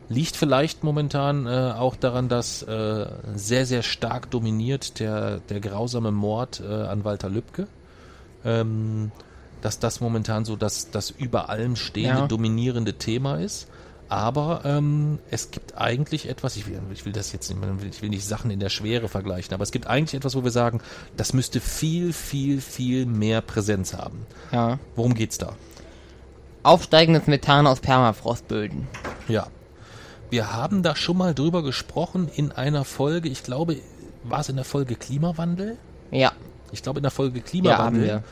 Liegt vielleicht momentan äh, auch daran, dass äh, sehr, sehr stark dominiert der, der grausame Mord äh, an Walter Lübcke. Ähm, dass das momentan so das, das über allem stehende, Ja. dominierende Thema ist. Aber ähm, es gibt eigentlich etwas, ich will, ich will das jetzt nicht, ich will nicht Sachen in der Schwere vergleichen, aber es gibt eigentlich etwas, wo wir sagen, das müsste viel, viel, viel mehr Präsenz haben. Ja. Worum geht's da? Aufsteigendes Methan aus Permafrostböden. Ja. Wir haben da schon mal drüber gesprochen in einer Folge, ich glaube, war es in der Folge Klimawandel? Ja. Ich glaube in der Folge Ja, haben Klimawandel. wir.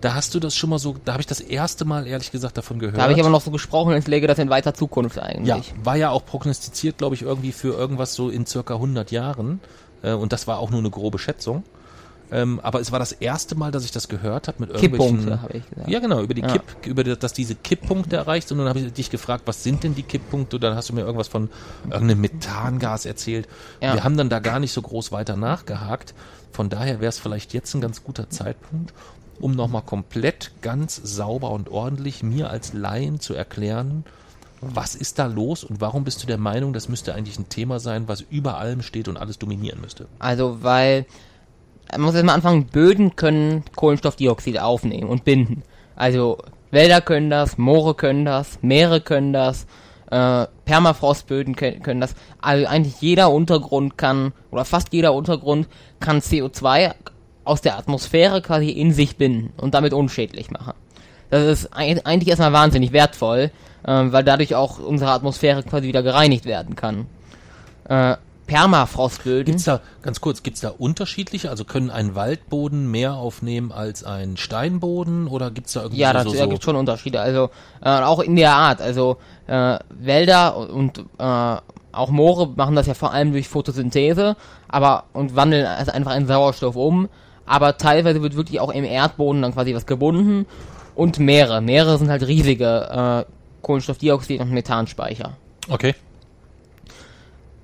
Da hast du das schon mal so, da habe ich das erste Mal ehrlich gesagt davon gehört. Da habe ich aber noch so gesprochen, als läge das in weiter Zukunft eigentlich. ja, war ja auch prognostiziert, glaube ich, irgendwie für irgendwas so in circa 100 Jahren. Äh, und das war auch nur eine grobe Schätzung. Ähm, aber es war das erste Mal, dass ich das gehört habe mit irgendwelchen... Kipppunkte, habe ich gesagt. Ja, genau, über die Ja. Kipp, über das, dass diese Kipppunkte erreicht und dann habe ich dich gefragt, was sind denn die Kipppunkte? Und dann hast du mir irgendwas von irgendeinem Methangas erzählt. Ja. Wir haben dann da gar nicht so groß weiter nachgehakt. Von daher wäre es vielleicht jetzt ein ganz guter Zeitpunkt, um nochmal komplett ganz sauber und ordentlich mir als Laien zu erklären, was ist da los und warum bist du der Meinung, das müsste eigentlich ein Thema sein, was über allem steht und alles dominieren müsste? Also, weil, man muss erstmal anfangen, Böden können Kohlenstoffdioxid aufnehmen und binden. Also, Wälder können das, Moore können das, Meere können das, äh, Permafrostböden können, können das. Also eigentlich jeder Untergrund kann, oder fast jeder Untergrund kann CO2 aus der Atmosphäre quasi in sich binden und damit unschädlich machen. Das ist eig- eigentlich erstmal wahnsinnig wertvoll, ähm, weil dadurch auch unsere Atmosphäre quasi wieder gereinigt werden kann. Äh, Permafrostböden. Gibt's da, ganz kurz, gibt's da unterschiedliche? Also können ein Waldboden mehr aufnehmen als ein Steinboden oder gibt's da irgendwie Ja, so, da so, da so gibt schon Unterschiede. Also äh, auch in der Art. Also äh, Wälder und äh, auch Moore machen das ja vor allem durch Photosynthese, aber und wandeln also einfach in Sauerstoff um. Aber teilweise wird wirklich auch im Erdboden dann quasi was gebunden. Und Meere. Meere sind halt riesige äh, Kohlenstoffdioxid- und Methanspeicher. Okay.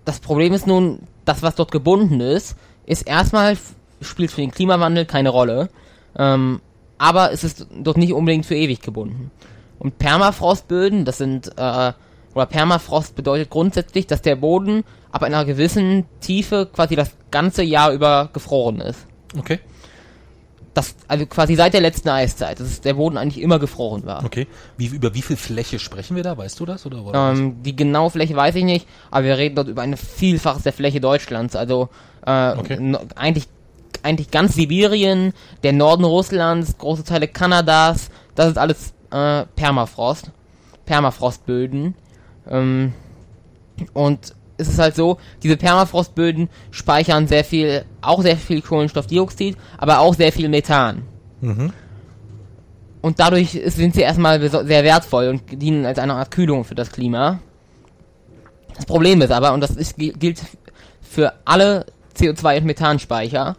Das Problem ist nun, das, was dort gebunden ist, ist erstmal, spielt für den Klimawandel keine Rolle, ähm, aber es ist dort nicht unbedingt für ewig gebunden. Und Permafrostböden, das sind, äh, oder Permafrost bedeutet grundsätzlich, dass der Boden ab einer gewissen Tiefe quasi das ganze Jahr über gefroren ist. Okay. Das, also quasi seit der letzten Eiszeit, dass der Boden eigentlich immer gefroren war. Okay. Wie, über wie viel Fläche sprechen wir da? Weißt du das? Oder, Ähm, die genaue Fläche weiß ich nicht, aber wir reden dort über eine Vielfaches der Fläche Deutschlands. Also äh, Okay. no, eigentlich, eigentlich ganz Sibirien, der Norden Russlands, große Teile Kanadas, das ist alles äh, Permafrost, Permafrostböden. Ähm, und es ist halt so, diese Permafrostböden speichern sehr viel, auch sehr viel Kohlenstoffdioxid, aber auch sehr viel Methan. Mhm. Und dadurch sind sie erstmal sehr wertvoll und dienen als eine Art Kühlung für das Klima. Das Problem ist aber, und das ist, gil- gilt für alle CO2 und Methanspeicher,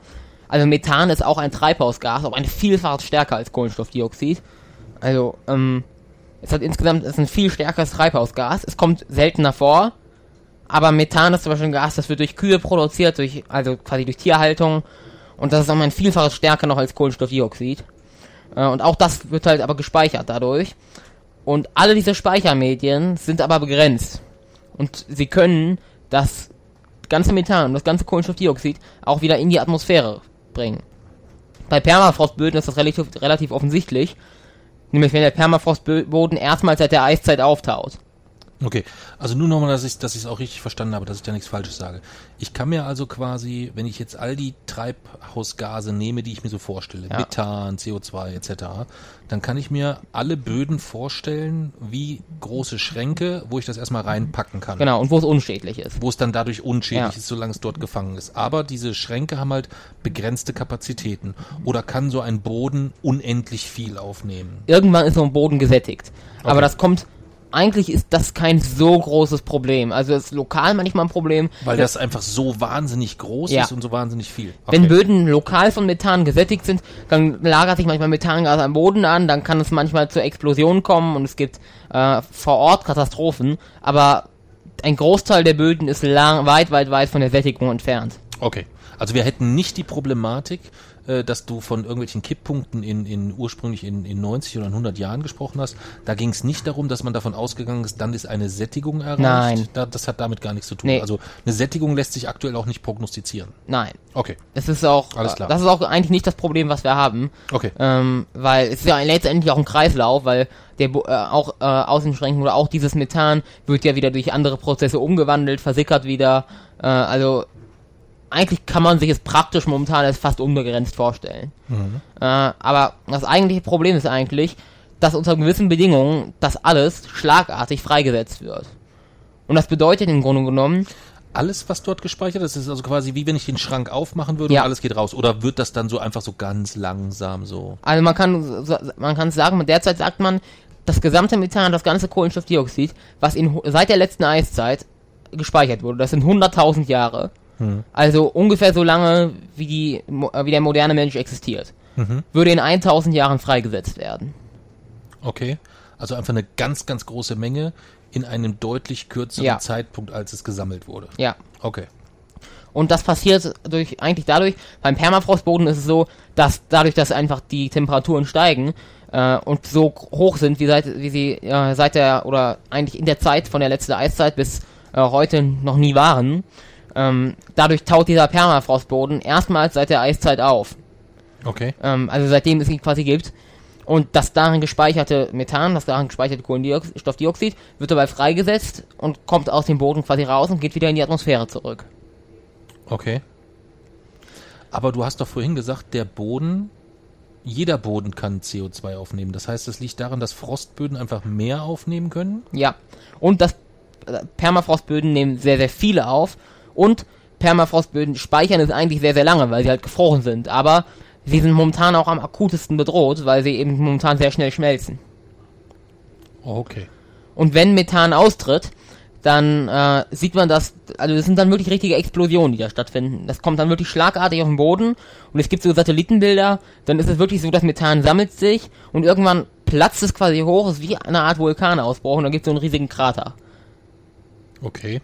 also Methan ist auch ein Treibhausgas, aber ein Vielfach stärker als Kohlenstoffdioxid. Also, ähm, es hat insgesamt, es ist ein viel stärkeres Treibhausgas. Es kommt seltener vor, aber Methan ist zum Beispiel ein Gas, das wird durch Kühe produziert, durch, also quasi durch Tierhaltung. Und das ist auch ein Vielfaches stärker noch als Kohlenstoffdioxid. Äh, und auch das wird halt aber gespeichert dadurch. Und alle diese Speichermedien sind aber begrenzt. Und sie können das ganze Methan und das ganze Kohlenstoffdioxid auch wieder in die Atmosphäre bringen. Bei Permafrostböden ist das relativ, relativ offensichtlich. Nämlich wenn der Permafrostboden erstmals seit der Eiszeit auftaut. Okay, also nur nochmal, dass ich dass ich es auch richtig verstanden habe, dass ich da nichts Falsches sage. Ich kann mir also quasi, wenn ich jetzt all die Treibhausgase nehme, die ich mir so vorstelle, Ja. Methan, CO2 etc., dann kann ich mir alle Böden vorstellen wie große Schränke, wo ich das erstmal reinpacken kann. Genau, und wo es unschädlich ist. Wo es dann dadurch unschädlich Ja. ist, solange es dort gefangen ist. Aber diese Schränke haben halt begrenzte Kapazitäten. Oder kann so ein Boden unendlich viel aufnehmen? Irgendwann ist so ein Boden gesättigt. Okay. Aber das kommt, eigentlich ist das kein so großes Problem. Also es ist lokal manchmal ein Problem. Weil das einfach so wahnsinnig groß Ja. ist und so wahnsinnig viel. Wenn Okay. Böden lokal von Methan gesättigt sind, dann lagert sich manchmal Methangas am Boden an, dann kann es manchmal zur Explosion kommen und es gibt äh, vor Ort Katastrophen, aber ein Großteil der Böden ist lang, weit, weit, weit von der Sättigung entfernt. Okay. Also wir hätten nicht die Problematik, äh, dass du von irgendwelchen Kipppunkten in, in ursprünglich in, in 90 oder 100 Jahren gesprochen hast. Da ging es nicht darum, dass man davon ausgegangen ist, dann ist eine Sättigung erreicht. Nein. Da, das hat damit gar nichts zu tun. Nee. Also eine Sättigung lässt sich aktuell auch nicht prognostizieren. Nein. Okay. Es ist auch, Alles klar. das ist auch eigentlich nicht das Problem, was wir haben. Okay. Ähm, weil es ist ja letztendlich auch ein Kreislauf, weil der äh, auch äh, Außenschränken oder auch dieses Methan wird ja wieder durch andere Prozesse umgewandelt, versickert wieder. Äh, also eigentlich kann man sich es praktisch momentan als fast unbegrenzt vorstellen. Äh, aber das eigentliche Problem ist eigentlich, dass unter gewissen Bedingungen das alles schlagartig freigesetzt wird. Und das bedeutet im Grunde genommen, Alles, was dort gespeichert ist, ist also quasi wie wenn ich den Schrank aufmachen würde Ja. und alles geht raus. Oder wird das dann so einfach so ganz langsam so? Also man kann man kann sagen, derzeit sagt man, das gesamte Methan, das ganze Kohlenstoffdioxid, was in, seit der letzten Eiszeit gespeichert wurde, das sind 100.000 Jahre. Also ungefähr so lange, wie, die, äh, wie der moderne Mensch existiert. Würde in 1000 Jahren freigesetzt werden. Okay. Also einfach eine ganz, ganz große Menge in einem deutlich kürzeren Ja. Zeitpunkt, als es gesammelt wurde. Ja. Okay. Und das passiert durch, eigentlich dadurch, beim Permafrostboden ist es so, dass dadurch, dass einfach die Temperaturen steigen äh, und so hoch sind, wie seit, wie sie äh, seit der, oder eigentlich in der Zeit von der letzten Eiszeit bis äh, heute noch nie waren, ähm, dadurch taut dieser Permafrostboden erstmals seit der Eiszeit auf. Okay. Ähm, also seitdem es ihn quasi gibt. Und das darin gespeicherte Methan, das darin gespeicherte Kohlenstoffdioxid, wird dabei freigesetzt und kommt aus dem Boden quasi raus und geht wieder in die Atmosphäre zurück. Okay. Aber du hast doch vorhin gesagt, der Boden, jeder Boden kann CO2 aufnehmen. Das heißt, das liegt daran, dass Frostböden einfach mehr aufnehmen können? Ja. Und das äh, Permafrostböden nehmen sehr, sehr viele auf. Und Permafrostböden speichern es eigentlich sehr, sehr lange, weil sie halt gefroren sind. Aber sie sind momentan auch am akutesten bedroht, weil sie eben momentan sehr schnell schmelzen. Okay. Und wenn Methan austritt, dann äh, sieht man das, also das sind dann wirklich richtige Explosionen, die da stattfinden. Das kommt dann wirklich schlagartig auf den Boden und es gibt so Satellitenbilder, dann ist es wirklich so, das Methan sammelt sich und irgendwann platzt es quasi hoch, ist wie eine Art Vulkanausbruch und dann gibt es so einen riesigen Krater. Okay.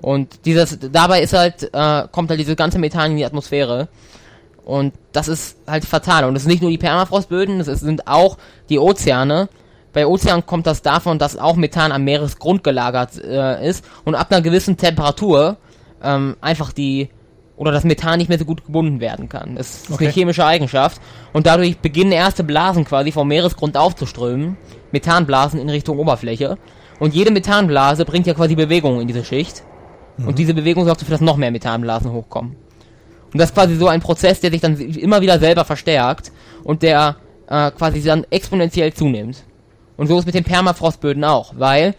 Und dieses, dabei ist halt, äh, kommt halt dieses ganze Methan in die Atmosphäre. Und das ist halt fatal. Und es sind nicht nur die Permafrostböden, es sind auch die Ozeane. Bei Ozeanen kommt das davon, dass auch Methan am Meeresgrund gelagert äh, ist und ab einer gewissen Temperatur ähm, einfach die oder das Methan nicht mehr so gut gebunden werden kann. Das ist Okay. eine chemische Eigenschaft und dadurch beginnen erste Blasen quasi vom Meeresgrund aufzuströmen, Methanblasen in Richtung Oberfläche und jede Methanblase bringt ja quasi Bewegung in diese Schicht und diese Bewegung sorgt dafür, dass noch mehr Methanblasen hochkommen. Und das ist quasi so ein Prozess, der sich dann immer wieder selber verstärkt und der äh, quasi dann exponentiell zunimmt. Und so ist mit den Permafrostböden auch, weil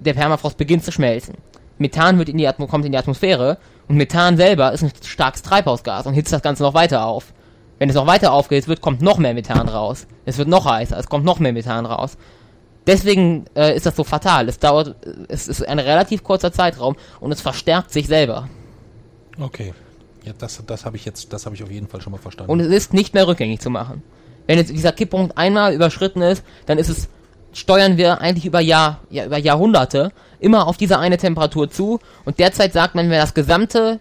der Permafrost beginnt zu schmelzen. Methan in kommt in die Atmosphäre und Methan selber ist ein starkes Treibhausgas und hitzt das Ganze noch weiter auf. Wenn es noch weiter aufgehitzt wird, kommt noch mehr Methan raus. Es wird noch heißer, es kommt noch mehr Methan raus. Deswegen äh, ist das so fatal. Es dauert, es ist ein relativ kurzer Zeitraum und es verstärkt sich selber. Okay. Ja, das, das habe ich jetzt, das habe ich auf jeden Fall schon mal verstanden. Und es ist nicht mehr rückgängig zu machen. Wenn jetzt dieser Kipppunkt einmal überschritten ist, dann ist es, steuern wir eigentlich über Jahr, ja, über Jahrhunderte immer auf diese eine Temperatur zu. Und derzeit sagt man, wenn das gesamte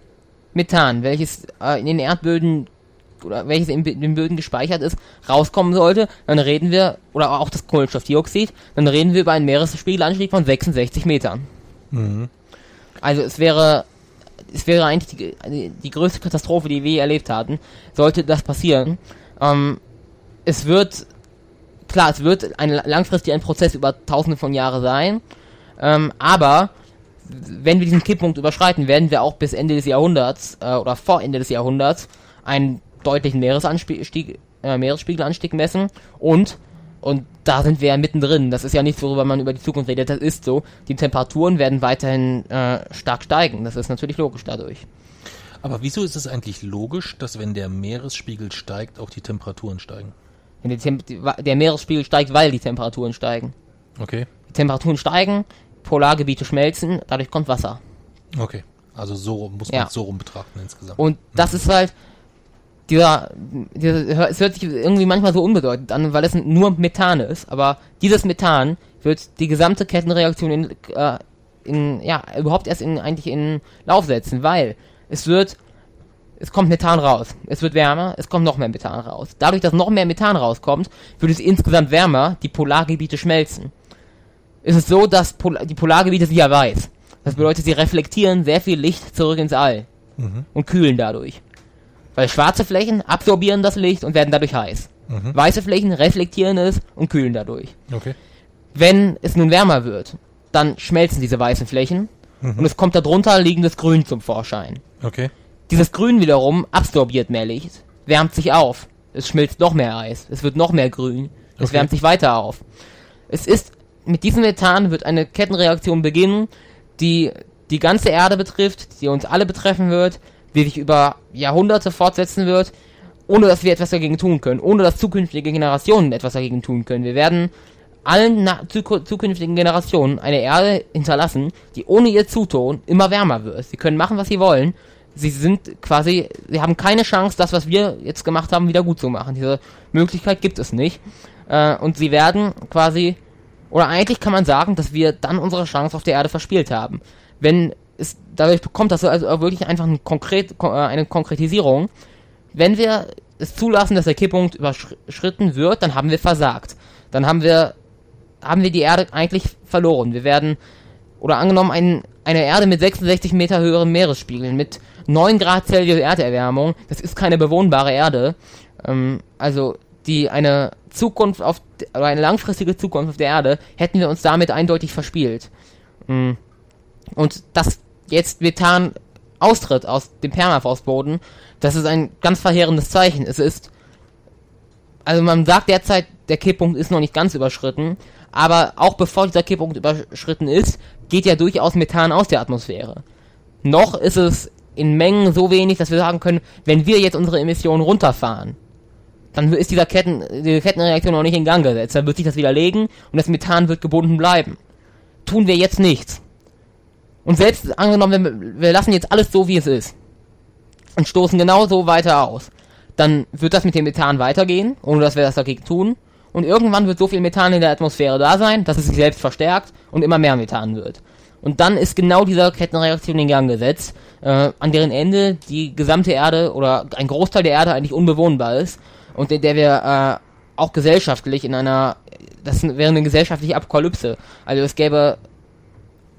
Methan, welches äh, in den Erdböden oder welches in den Böden gespeichert ist, rauskommen sollte, dann reden wir, oder auch das Kohlenstoffdioxid, dann reden wir über einen Meeresspiegelanstieg von 66 Metern. Also es wäre, es wäre eigentlich die, die, die größte Katastrophe, die wir je erlebt hatten, sollte das passieren. Ähm, es wird, klar, es wird ein, langfristig ein Prozess über tausende von Jahren sein. Ähm, aber wenn wir diesen Kipppunkt überschreiten, werden wir auch bis Ende des Jahrhunderts äh, oder vor Ende des Jahrhunderts einen deutlichen Meeresanstieg, äh, Meeresspiegelanstieg messen und und da sind wir ja mittendrin. Das ist ja nichts, worüber man über die Zukunft redet. Das ist so. Die Temperaturen werden weiterhin äh, stark steigen. Das ist natürlich logisch dadurch. Aber wieso ist es eigentlich logisch, dass wenn der Meeresspiegel steigt, auch die Temperaturen steigen? Wenn die Tem der Meeresspiegel steigt, weil die Temperaturen steigen. Okay. Die Temperaturen steigen, Polargebiete schmelzen, dadurch kommt Wasser. Okay. Also so muss Ja. man es so rum betrachten insgesamt. Und das ist halt dieser, dieser, es hört sich irgendwie manchmal so unbedeutend an, weil es nur Methan ist, aber dieses Methan wird die gesamte Kettenreaktion in, äh, in ja, überhaupt erst in, eigentlich in Lauf setzen, weil es wird, es kommt Methan raus, es wird wärmer, es kommt noch mehr Methan raus. Dadurch, dass noch mehr Methan rauskommt, wird es insgesamt wärmer, die Polargebiete schmelzen. Es ist so, dass Pol die Polargebiete sind ja weiß. Das bedeutet, sie reflektieren sehr viel Licht zurück ins All und kühlen dadurch. Weil schwarze Flächen absorbieren das Licht und werden dadurch heiß. Weiße Flächen reflektieren es und kühlen dadurch. Okay. Wenn es nun wärmer wird, dann schmelzen diese weißen Flächen und es kommt darunter liegendes Grün zum Vorschein. Okay. Dieses Grün wiederum absorbiert mehr Licht, wärmt sich auf, es schmilzt noch mehr Eis, es wird noch mehr Grün, es Okay. wärmt sich weiter auf. Es ist, mit diesem Methan wird eine Kettenreaktion beginnen, die die ganze Erde betrifft, die uns alle betreffen wird, die sich über Jahrhunderte fortsetzen wird, ohne dass wir etwas dagegen tun können, ohne dass zukünftige Generationen etwas dagegen tun können. Wir werden allen zukünftigen Generationen eine Erde hinterlassen, die ohne ihr Zutun immer wärmer wird. Sie können machen, was sie wollen. Sie sind quasi, sie haben keine Chance, das, was wir jetzt gemacht haben, wieder gut zu machen. Diese Möglichkeit gibt es nicht. Äh, und sie werden quasi, oder eigentlich kann man sagen, dass wir dann unsere Chance auf der Erde verspielt haben. Wenn es, dadurch bekommt das also wirklich einfach ein konkret, ko- äh, eine Konkretisierung. Wenn wir es zulassen, dass der Kipppunkt überschritten wird, dann haben wir versagt. Dann haben wir haben wir die Erde eigentlich verloren. Wir werden, oder angenommen, ein, eine Erde mit 66 Meter höheren Meeresspiegeln, mit 9 Grad Celsius Erderwärmung, das ist keine bewohnbare Erde. Ähm, also, die eine Zukunft auf, oder eine langfristige Zukunft auf der Erde, hätten wir uns damit eindeutig verspielt. Mm. Und dass jetzt Methan austritt aus dem Permafrostboden, das ist ein ganz verheerendes Zeichen. Es ist also man sagt derzeit, der Kipppunkt ist noch nicht ganz überschritten, aber auch bevor dieser Kipppunkt überschritten ist, geht ja durchaus Methan aus der Atmosphäre. Noch ist es in Mengen so wenig, dass wir sagen können, wenn wir jetzt unsere Emissionen runterfahren, dann ist dieser Ketten, die Kettenreaktion noch nicht in Gang gesetzt. Dann wird sich das widerlegen und das Methan wird gebunden bleiben. Tun wir jetzt nichts. Und selbst angenommen, wir, lassen jetzt alles so, wie es ist. Und stoßen genauso weiter aus dann wird das mit dem Methan weitergehen, ohne dass wir das dagegen tun. Und irgendwann wird so viel Methan in der Atmosphäre da sein, dass es sich selbst verstärkt und immer mehr Methan wird. Und dann ist genau dieser Kettenreaktion in Gang gesetzt, äh, an deren Ende die gesamte Erde oder ein Großteil der Erde eigentlich unbewohnbar ist und in der wir äh, auch gesellschaftlich in einer, das wäre eine gesellschaftliche Apokalypse. Also es gäbe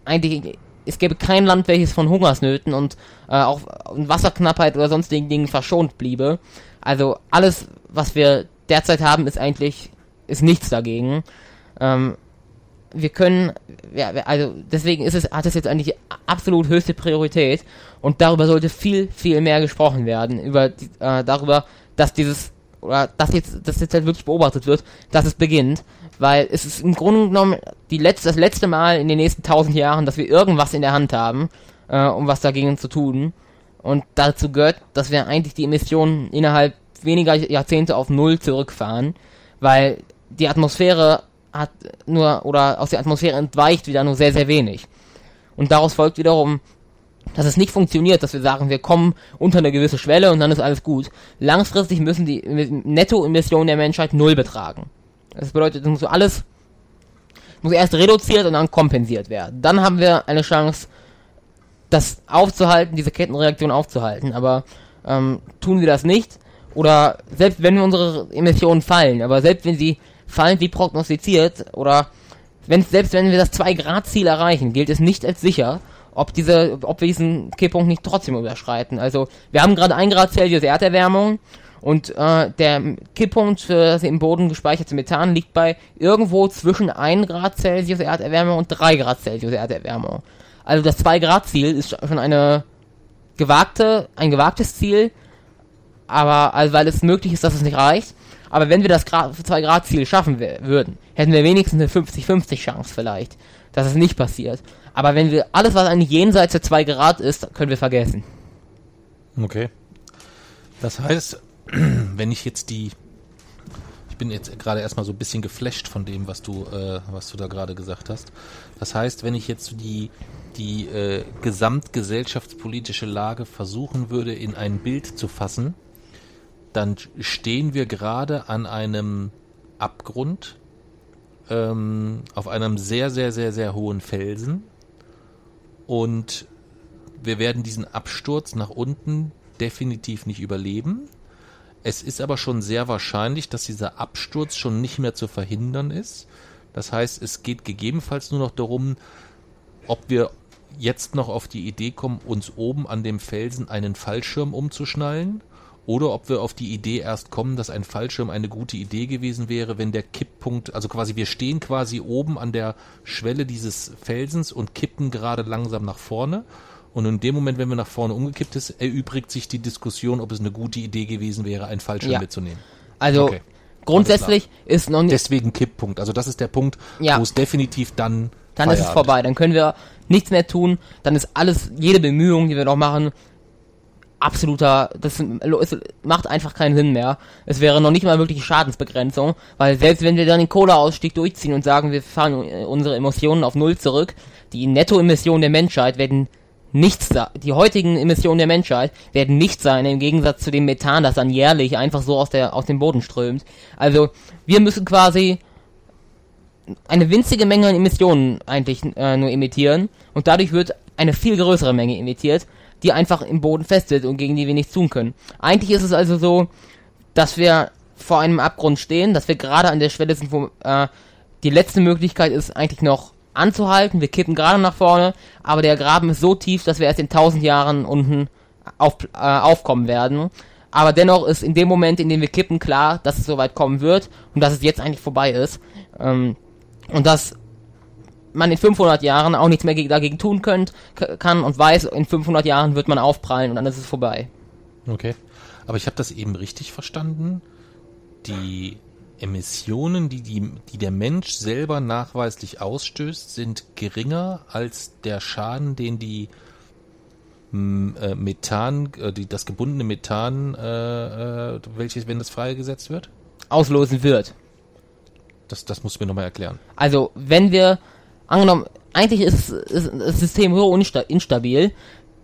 eigentlich, es gäbe kein Land, welches von Hungersnöten und äh, auch Wasserknappheit oder sonstigen Dingen verschont bliebe. Also alles, was wir derzeit haben, ist eigentlich, ist nichts dagegen. Ähm, wir können, ja, also deswegen ist es, hat es jetzt eigentlich absolut höchste Priorität und darüber sollte viel, viel mehr gesprochen werden, über äh, darüber, dass dieses, oder dass jetzt, dass jetzt halt wirklich beobachtet wird, dass es beginnt, weil es ist im Grunde genommen die letzte, das letzte Mal in den nächsten tausend Jahren, dass wir irgendwas in der Hand haben, äh, um was dagegen zu tun. Und dazu gehört, dass wir eigentlich die Emissionen innerhalb weniger Jahrzehnte auf Null zurückfahren, weil die Atmosphäre hat nur, oder aus der Atmosphäre entweicht wieder nur sehr, sehr wenig. Und daraus folgt wiederum, dass es nicht funktioniert, dass wir sagen, wir kommen unter eine gewisse Schwelle und dann ist alles gut. Langfristig müssen die Nettoemissionen der Menschheit null betragen. Das bedeutet, es muss alles muss erst reduziert und dann kompensiert werden. Dann haben wir eine Chance, das aufzuhalten, diese Kettenreaktion aufzuhalten. Aber ähm, tun wir das nicht, oder selbst wenn unsere Emissionen fallen, aber selbst wenn sie fallen wie prognostiziert, oder wenn, selbst wenn wir das 2-Grad-Ziel erreichen, gilt es nicht als sicher, ob diese, ob wir diesen Kipppunkt nicht trotzdem überschreiten. Also wir haben gerade 1 Grad Celsius Erderwärmung und äh, der Kipppunkt für das im Boden gespeicherte Methan liegt bei irgendwo zwischen 1 Grad Celsius Erderwärmung und 3 Grad Celsius Erderwärmung. Also das 2 Grad Ziel ist schon eine gewagte, ein gewagtes Ziel, aber also weil es möglich ist, dass es nicht reicht. Aber wenn wir das 2 Grad Ziel schaffen würden, hätten wir wenigstens eine 50-50 Chance vielleicht, dass es nicht passiert. Aber wenn wir alles, was eigentlich jenseits der 2 Grad ist, können wir vergessen. Okay. Das heißt, wenn ich jetzt die ich bin jetzt gerade erstmal so ein bisschen geflasht von dem, was du, äh, was du da gerade gesagt hast. Das heißt, wenn ich jetzt die, die äh, gesamtgesellschaftspolitische Lage versuchen würde, in ein Bild zu fassen, dann stehen wir gerade an einem Abgrund, ähm, auf einem sehr, sehr, sehr, sehr hohen Felsen. Und wir werden diesen Absturz nach unten definitiv nicht überleben. Es ist aber schon sehr wahrscheinlich, dass dieser Absturz schon nicht mehr zu verhindern ist. Das heißt, es geht gegebenenfalls nur noch darum, ob wir jetzt noch auf die Idee kommen, uns oben an dem Felsen einen Fallschirm umzuschnallen oder ob wir auf die Idee erst kommen, dass ein Fallschirm eine gute Idee gewesen wäre, wenn der Kipppunkt, also quasi wir stehen quasi oben an der Schwelle dieses Felsens und kippen gerade langsam nach vorne und in dem Moment, wenn wir nach vorne umgekippt ist, erübrigt sich die Diskussion, ob es eine gute Idee gewesen wäre, einen Fallschirm ja. mitzunehmen. Also okay. grundsätzlich ist noch nicht. Deswegen Kipppunkt. Also das ist der Punkt, ja. wo es definitiv dann. Dann Feierabend. ist es vorbei. Dann können wir nichts mehr tun. Dann ist alles, jede Bemühung, die wir noch machen, absoluter, das es macht einfach keinen Sinn mehr. Es wäre noch nicht mal wirklich Schadensbegrenzung, weil selbst wenn wir dann den Kohleausstieg durchziehen und sagen, wir fahren unsere Emissionen auf Null zurück, die Nettoemissionen der Menschheit werden nichts. Die heutigen Emissionen der Menschheit werden nicht sein, im Gegensatz zu dem Methan, das dann jährlich einfach so aus, der, aus dem Boden strömt. Also, wir müssen quasi eine winzige Menge an Emissionen eigentlich äh, nur emittieren und dadurch wird eine viel größere Menge emittiert, die einfach im Boden fest wird und gegen die wir nichts tun können. Eigentlich ist es also so, dass wir vor einem Abgrund stehen, dass wir gerade an der Schwelle sind, wo äh, die letzte Möglichkeit ist eigentlich noch anzuhalten. Wir kippen gerade nach vorne, aber der Graben ist so tief, dass wir erst in 1000 Jahren unten auf, äh, aufkommen werden. Aber dennoch ist in dem Moment, in dem wir kippen, klar, dass es soweit kommen wird und dass es jetzt eigentlich vorbei ist. Ähm, und dass man in 500 Jahren auch nichts mehr dagegen tun könnt, kann und weiß, in 500 Jahren wird man aufprallen und dann ist es vorbei. Okay. Aber ich habe das eben richtig verstanden. Die Emissionen, die, die, die der Mensch selber nachweislich ausstößt, sind geringer als der Schaden, den die äh, Methan, äh, die, das gebundene Methan, äh, äh, welches, wenn das freigesetzt wird? Auslösen wird. Das, das muss mir nochmal erklären. Also, wenn wir, angenommen, eigentlich ist, ist das System so insta instabil,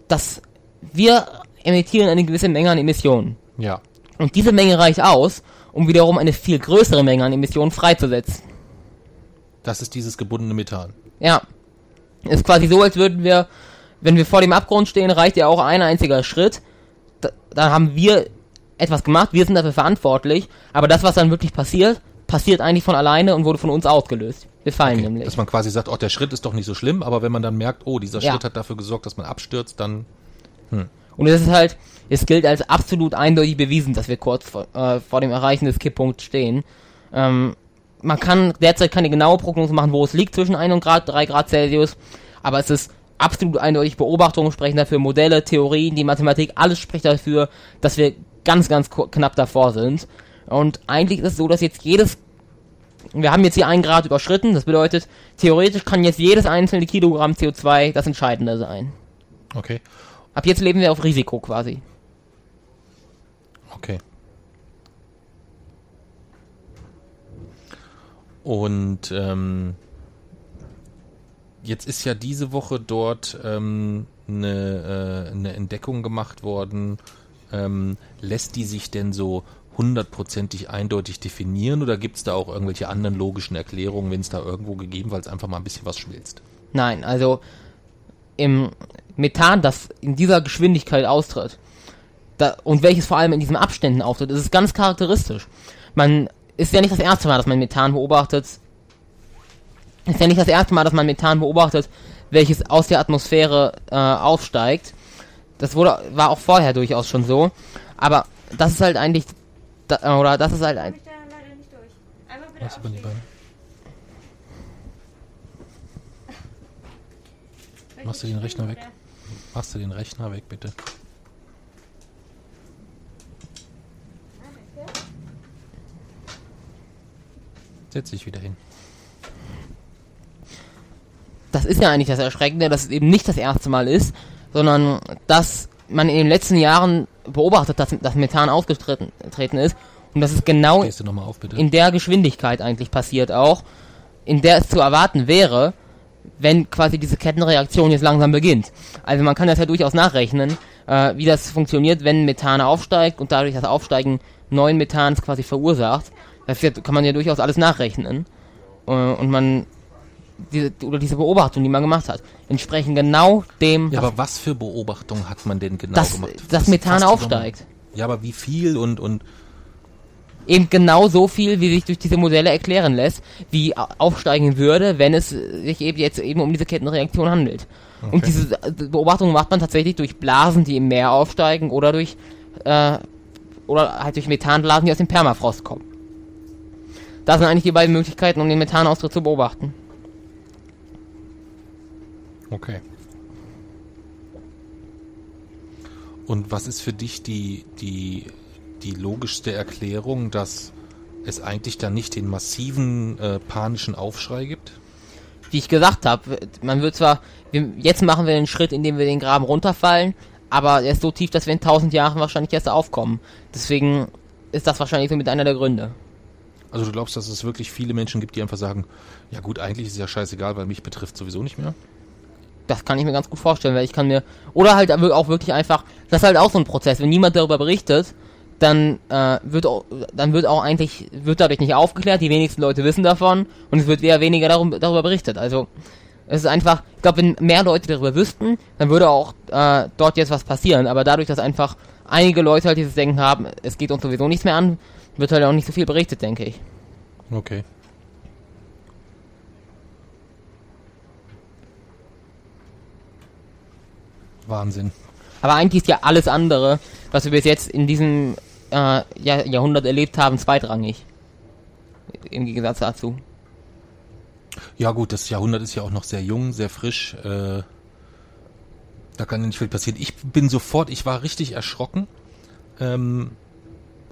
dass wir emittieren eine gewisse Menge an Emissionen. Ja. Und diese Menge reicht aus, um wiederum eine viel größere Menge an Emissionen freizusetzen. Das ist dieses gebundene Methan. Ja. Ist quasi so, als würden wir, wenn wir vor dem Abgrund stehen, reicht ja auch ein einziger Schritt. Da, da haben wir etwas gemacht, wir sind dafür verantwortlich, aber das, was dann wirklich passiert, passiert eigentlich von alleine und wurde von uns ausgelöst. Wir fallen okay. nämlich. Dass man quasi sagt, oh, der Schritt ist doch nicht so schlimm, aber wenn man dann merkt, oh, dieser ja. Schritt hat dafür gesorgt, dass man abstürzt, dann. Hm. Und es ist halt, es gilt als absolut eindeutig bewiesen, dass wir kurz vor, äh, vor dem Erreichen des Kipppunkts stehen. Ähm, man kann derzeit keine genaue Prognose machen, wo es liegt zwischen 1 und Grad, 3 Grad Celsius, aber es ist absolut eindeutig. Beobachtungen sprechen dafür, Modelle, Theorien, die Mathematik, alles spricht dafür, dass wir ganz, ganz knapp davor sind. Und eigentlich ist es so, dass jetzt jedes wir haben jetzt hier einen Grad überschritten, das bedeutet, theoretisch kann jetzt jedes einzelne Kilogramm CO2 das Entscheidende sein. Okay. Ab jetzt leben wir auf Risiko quasi. Okay. Und ähm, jetzt ist ja diese Woche dort ähm, eine, äh, eine Entdeckung gemacht worden. Ähm, lässt die sich denn so hundertprozentig eindeutig definieren oder gibt es da auch irgendwelche anderen logischen Erklärungen, wenn es da irgendwo gegeben, weil es einfach mal ein bisschen was schmilzt? Nein, also im Methan, das in dieser Geschwindigkeit austritt, da, und welches vor allem in diesen Abständen auftritt, ist es ganz charakteristisch. Man ist ja nicht das erste Mal, dass man Methan beobachtet. Ist ja nicht das erste Mal, dass man Methan beobachtet, welches aus der Atmosphäre äh, aufsteigt. Das wurde, war auch vorher durchaus schon so. Aber das ist halt eigentlich, da, oder das ist halt ein, ich da leider nicht durch. Einmal bitte Was über die Beine? Machst du den Rechner weg? Machst du den Rechner weg, bitte? Setz dich wieder hin. das ist ja eigentlich das Erschreckende, dass es eben nicht das erste Mal ist, sondern dass man in den letzten Jahren beobachtet, dass das Methan ausgetreten treten ist und dass es genau auf, in der Geschwindigkeit eigentlich passiert auch, in der es zu erwarten wäre, wenn quasi diese Kettenreaktion jetzt langsam beginnt. Also man kann das ja durchaus nachrechnen, äh, wie das funktioniert, wenn Methan aufsteigt und dadurch das Aufsteigen neuen Methans quasi verursacht. Das kann man ja durchaus alles nachrechnen. Äh, und man diese, oder diese Beobachtung, die man gemacht hat, entsprechen genau dem, ja, aber was für Beobachtungen hat man denn genau das, gemacht? das Was Methan aufsteigt. Ja, aber wie viel und, und Eben genau so viel, wie sich durch diese Modelle erklären lässt, wie au- aufsteigen würde, wenn es sich eben jetzt eben um diese Kettenreaktion handelt. Und diese Beobachtung macht man tatsächlich durch Blasen, die im Meer aufsteigen oder durch äh, oder halt durch Methanblasen, die aus dem Permafrost kommen. Das sind eigentlich die beiden Möglichkeiten, um den Methanaustritt zu beobachten. Okay. Und was ist für dich die, die, die logischste Erklärung, dass es eigentlich da nicht den massiven äh, panischen Aufschrei gibt? wie ich gesagt habe, man wird zwar, wir, jetzt machen wir den Schritt, indem wir den Graben runterfallen, aber er ist so tief, dass wir in tausend Jahren wahrscheinlich erst aufkommen. Deswegen ist das wahrscheinlich so mit einer der Gründe. Also du glaubst, dass es wirklich viele Menschen gibt, die einfach sagen, ja gut, eigentlich ist es ja scheißegal, weil mich betrifft sowieso nicht mehr? Das kann ich mir ganz gut vorstellen, weil ich kann mir, oder halt auch wirklich einfach, das ist halt auch so ein Prozess, wenn niemand darüber berichtet, dann äh, wird auch, dann wird auch eigentlich, wird dadurch nicht aufgeklärt, die wenigsten Leute wissen davon und es wird eher weniger darum, darüber berichtet. Also es ist einfach, ich glaube, wenn mehr Leute darüber wüssten, dann würde auch äh, dort jetzt was passieren. Aber dadurch, dass einfach einige Leute halt dieses Denken haben, es geht uns sowieso nichts mehr an, wird halt auch nicht so viel berichtet, denke ich. Okay. Wahnsinn. Aber eigentlich ist ja alles andere, was wir bis jetzt in diesem äh, Jahr, Jahrhundert erlebt haben, zweitrangig. Im Gegensatz dazu. Ja gut, das Jahrhundert ist ja auch noch sehr jung, sehr frisch. Äh, da kann ja nicht viel passieren. Ich bin sofort, ich war richtig erschrocken, ähm,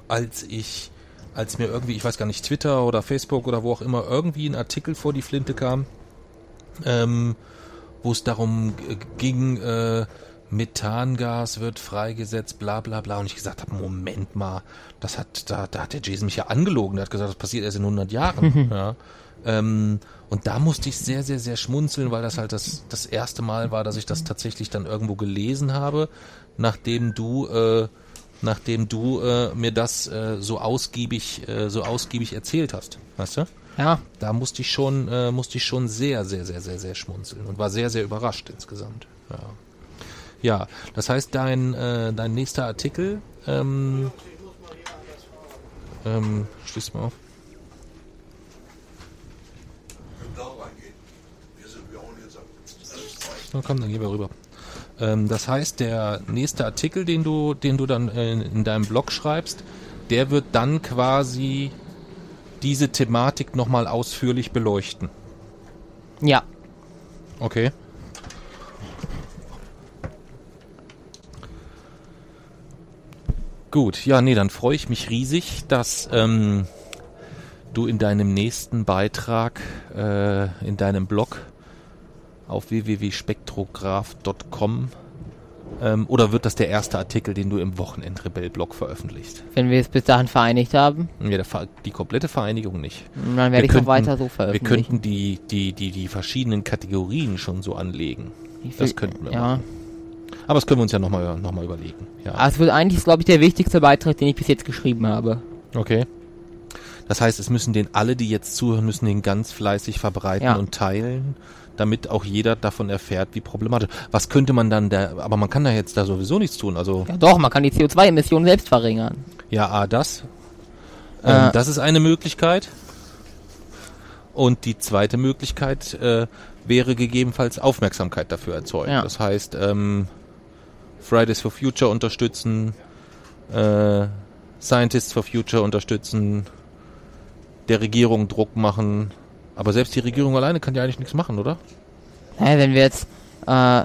als ich, als mir irgendwie, ich weiß gar nicht, Twitter oder Facebook oder wo auch immer, irgendwie ein Artikel vor die Flinte kam, ähm, wo es darum ging, äh, Methangas wird freigesetzt, bla bla bla. Und ich gesagt habe, Moment mal, das hat, da, da hat der Jason mich ja angelogen. Der hat gesagt, das passiert erst in 100 Jahren. ja. ähm, und da musste ich sehr, sehr, sehr schmunzeln, weil das halt das, das erste Mal war, dass ich das tatsächlich dann irgendwo gelesen habe, nachdem du, äh, nachdem du äh, mir das äh, so ausgiebig, äh, so ausgiebig erzählt hast. Weißt du? Ja, Da musste ich schon, äh, musste ich schon sehr, sehr, sehr, sehr, sehr schmunzeln und war sehr, sehr überrascht insgesamt. Ja, ja das heißt, dein, äh, dein nächster Artikel, ähm, ähm, schließ mal auf. Na komm, dann gehen wir rüber. Ähm, das heißt, der nächste Artikel, den du, den du dann äh, in deinem Blog schreibst, der wird dann quasi diese Thematik nochmal ausführlich beleuchten. ja. Okay. Gut, ja, nee, dann freue ich mich riesig, dass ähm, du in deinem nächsten Beitrag, äh, in deinem Blog auf www.spektrograph.com ähm, oder wird das der erste Artikel, den du im Wochenendrebell-Blog veröffentlichst? Wenn wir es bis dahin vereinigt haben, Ja, die komplette Vereinigung nicht. dann werde ich Wir noch weiter so Wir veröffentlichen. könnten die, die, die, die verschiedenen Kategorien schon so anlegen. Viel- Das könnten wir Ja. machen. Aber das können wir uns ja nochmal noch mal überlegen. Ja. Aber es wird eigentlich, glaube ich, der wichtigste Beitrag, den ich bis jetzt geschrieben habe. Okay. Das heißt, es müssen den alle, die jetzt zuhören, müssen den ganz fleißig verbreiten Ja. und teilen, damit auch jeder davon erfährt, wie problematisch. Was könnte man dann da, aber man kann da jetzt da sowieso nichts tun. Also, Ja doch, man kann die CO2-Emissionen selbst verringern. ja, A, das. Äh. Ähm, das ist eine Möglichkeit. Und die zweite Möglichkeit äh, wäre gegebenenfalls Aufmerksamkeit dafür erzeugen. Ja. Das heißt, ähm, Fridays for Future unterstützen, äh, Scientists for Future unterstützen, der Regierung Druck machen. Aber selbst die Regierung alleine kann ja eigentlich nichts machen, oder? Naja, wenn wir jetzt, äh,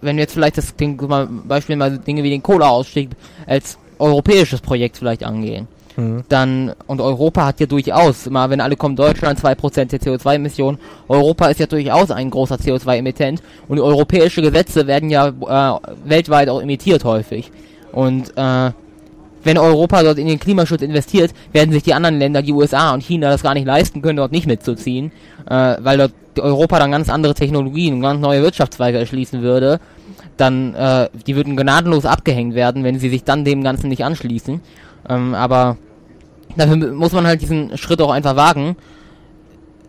wenn wir jetzt vielleicht das Ding, mal, Beispiel mal Dinge wie den Kohleausstieg als europäisches Projekt vielleicht angehen, dann, und Europa hat ja durchaus, immer wenn alle kommen, Deutschland 2% der CO2-Emissionen, Europa ist ja durchaus ein großer CO2-Emittent und europäische Gesetze werden ja äh, weltweit auch imitiert häufig. Und äh, wenn Europa dort in den Klimaschutz investiert, werden sich die anderen Länder, die USA und China, das gar nicht leisten können, dort nicht mitzuziehen, äh, weil dort Europa dann ganz andere Technologien und ganz neue Wirtschaftszweige erschließen würde. Dann, äh, die würden gnadenlos abgehängt werden, wenn sie sich dann dem Ganzen nicht anschließen. Ähm, aber dafür mu- muss man halt diesen Schritt auch einfach wagen.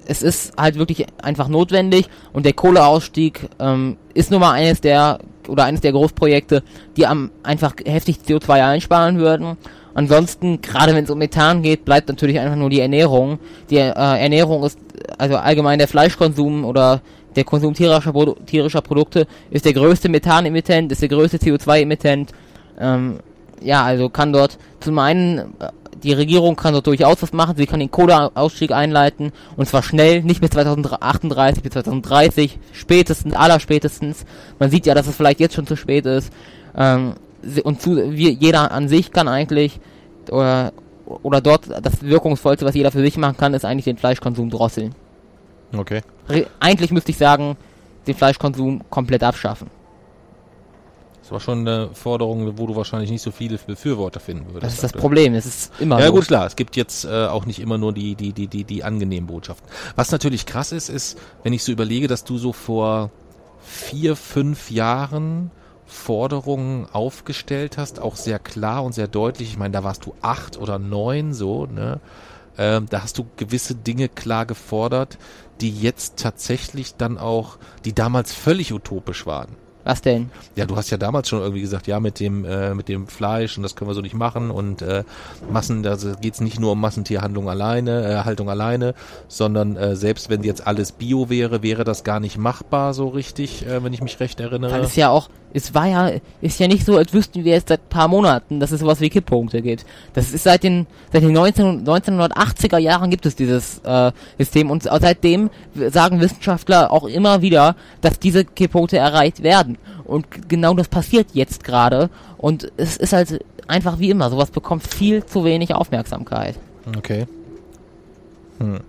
Es ist halt wirklich einfach notwendig und der Kohleausstieg ähm, ist nun mal eines der oder eines der Großprojekte, die am einfach heftig CO2 einsparen würden. Ansonsten, gerade wenn es um Methan geht, bleibt natürlich einfach nur die Ernährung. Die äh, Ernährung ist, also allgemein der Fleischkonsum oder der Konsum tierischer, Produ tierischer Produkte ist der größte Methanemittent, ist der größte CO2-Emittent. Ähm, ja, also kann dort zum einen äh, die Regierung kann dort durchaus was machen, sie kann den Kohleausstieg einleiten und zwar schnell, nicht bis 2038, bis 2030, spätestens, allerspätestens. Man sieht ja, dass es vielleicht jetzt schon zu spät ist. Ähm, und zu, wir, jeder an sich kann eigentlich oder, oder dort das wirkungsvollste, was jeder für sich machen kann, ist eigentlich den Fleischkonsum drosseln. Okay. Re eigentlich müsste ich sagen, den Fleischkonsum komplett abschaffen. Das war schon eine Forderung, wo du wahrscheinlich nicht so viele Befürworter finden würdest. Das ist das. Problem. Es ist immer Ja so. gut, klar. Es gibt jetzt äh, auch nicht immer nur die, die, die, die, die angenehmen Botschaften. Was natürlich krass ist, ist, wenn ich so überlege, dass du so vor vier, fünf Jahren Forderungen aufgestellt hast, auch sehr klar und sehr deutlich. Ich meine, da warst du acht oder neun so, ne? Ähm, da hast du gewisse Dinge klar gefordert, die jetzt tatsächlich dann auch, die damals völlig utopisch waren. Was denn? Ja, du hast ja damals schon irgendwie gesagt, ja, mit dem, äh, mit dem Fleisch und das können wir so nicht machen und äh, Massen, da geht's nicht nur um Massentierhandlung alleine, äh, Haltung alleine, sondern äh, selbst wenn jetzt alles Bio wäre, wäre das gar nicht machbar so richtig, äh, wenn ich mich recht erinnere. Weil es ja auch, es war ja, ist ja nicht so, als wüssten wir jetzt seit paar Monaten, dass es sowas wie Kipppunkte gibt. Das ist seit den, seit den 19, 1980er Jahren gibt es dieses äh, System und seitdem sagen Wissenschaftler auch immer wieder, dass diese Kipppunkte erreicht werden. Und g- genau das passiert jetzt gerade und es ist halt einfach wie immer, sowas bekommt viel zu wenig Aufmerksamkeit. Okay. Hm.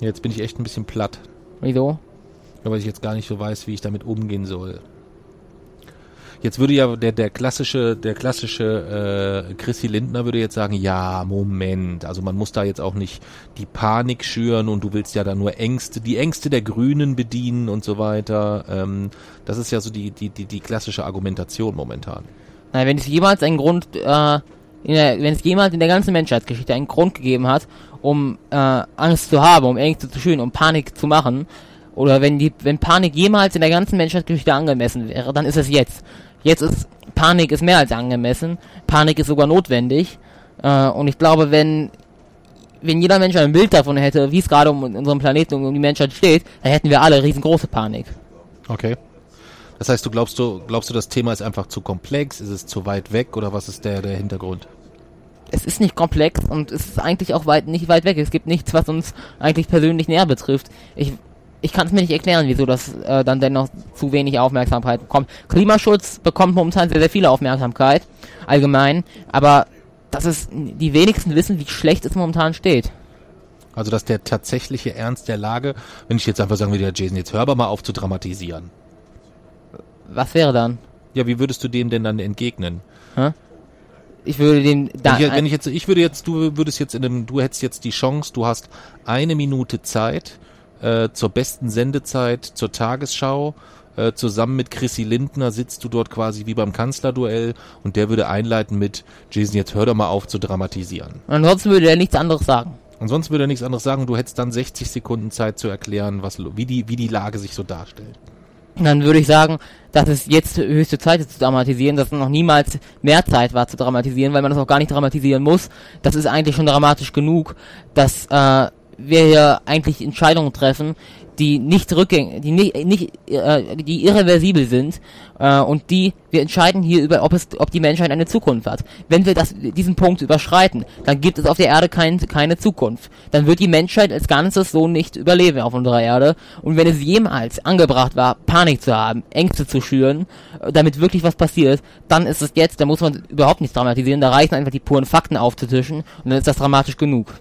Jetzt bin ich echt ein bisschen platt. Wieso? Ja, weil ich jetzt gar nicht so weiß, wie ich damit umgehen soll. Jetzt würde ja der, der klassische, der klassische äh, Chrissy Lindner würde jetzt sagen, ja, Moment, also man muss da jetzt auch nicht die Panik schüren und du willst ja da nur Ängste, die Ängste der Grünen bedienen und so weiter. Ähm, das ist ja so die, die, die, die klassische Argumentation momentan. Na, wenn es jemals einen Grund, äh, der, wenn es jemals in der ganzen Menschheitsgeschichte einen Grund gegeben hat, um äh, Angst zu haben, um Ängste zu schüren, um Panik zu machen, oder wenn die, wenn Panik jemals in der ganzen Menschheitsgeschichte angemessen wäre, dann ist es jetzt. Jetzt ist Panik ist mehr als angemessen. Panik ist sogar notwendig. Äh, und ich glaube, wenn wenn jeder Mensch ein Bild davon hätte, wie es gerade um unseren Planeten und um die Menschheit steht, dann hätten wir alle riesengroße Panik. Okay. Das heißt, du glaubst du, glaubst du, das Thema ist einfach zu komplex, ist es zu weit weg oder was ist der, der Hintergrund? es ist nicht komplex und es ist eigentlich auch weit nicht weit weg. Es gibt nichts, was uns eigentlich persönlich näher betrifft. Ich ich kann es mir nicht erklären, wieso das äh, dann dennoch zu wenig Aufmerksamkeit bekommt. Klimaschutz bekommt momentan sehr, sehr viel Aufmerksamkeit, allgemein, aber das ist, die wenigsten wissen, wie schlecht es momentan steht. Also, dass der tatsächliche Ernst der Lage, wenn ich jetzt einfach sagen würde, ja, Jason, jetzt hör aber mal auf zu dramatisieren. Was wäre dann? Ja, wie würdest du dem denn dann entgegnen? Ich würde den da, wenn, ich, wenn ich jetzt, ich würde jetzt, du würdest jetzt in einem, du hättest jetzt die Chance, du hast eine Minute Zeit äh, zur besten Sendezeit, zur Tagesschau. Äh, zusammen mit Chrissy Lindner sitzt du dort quasi wie beim Kanzlerduell und der würde einleiten mit Jason, jetzt hör doch mal auf zu dramatisieren. ansonsten würde er nichts anderes sagen. Ansonsten würde er nichts anderes sagen. Du hättest dann 60 Sekunden Zeit zu erklären, was, wie die, wie die Lage sich so darstellt. dann würde ich sagen, dass es jetzt höchste Zeit ist zu dramatisieren, dass es noch niemals mehr Zeit war zu dramatisieren, weil man das auch gar nicht dramatisieren muss. Das ist eigentlich schon dramatisch genug, dass äh, wir hier eigentlich Entscheidungen treffen, die nicht rückgängig, die nicht, nicht äh, die irreversibel sind äh, und die wir entscheiden hier über, ob es, ob die Menschheit eine Zukunft hat. Wenn wir das, diesen Punkt überschreiten, dann gibt es auf der Erde kein, keine Zukunft. Dann wird die Menschheit als Ganzes so nicht überleben auf unserer Erde. Und wenn es jemals angebracht war, Panik zu haben, Ängste zu schüren, äh, damit wirklich was passiert, dann ist es jetzt, da muss man überhaupt nichts dramatisieren, da reichen einfach die puren Fakten aufzutischen und dann ist das dramatisch genug.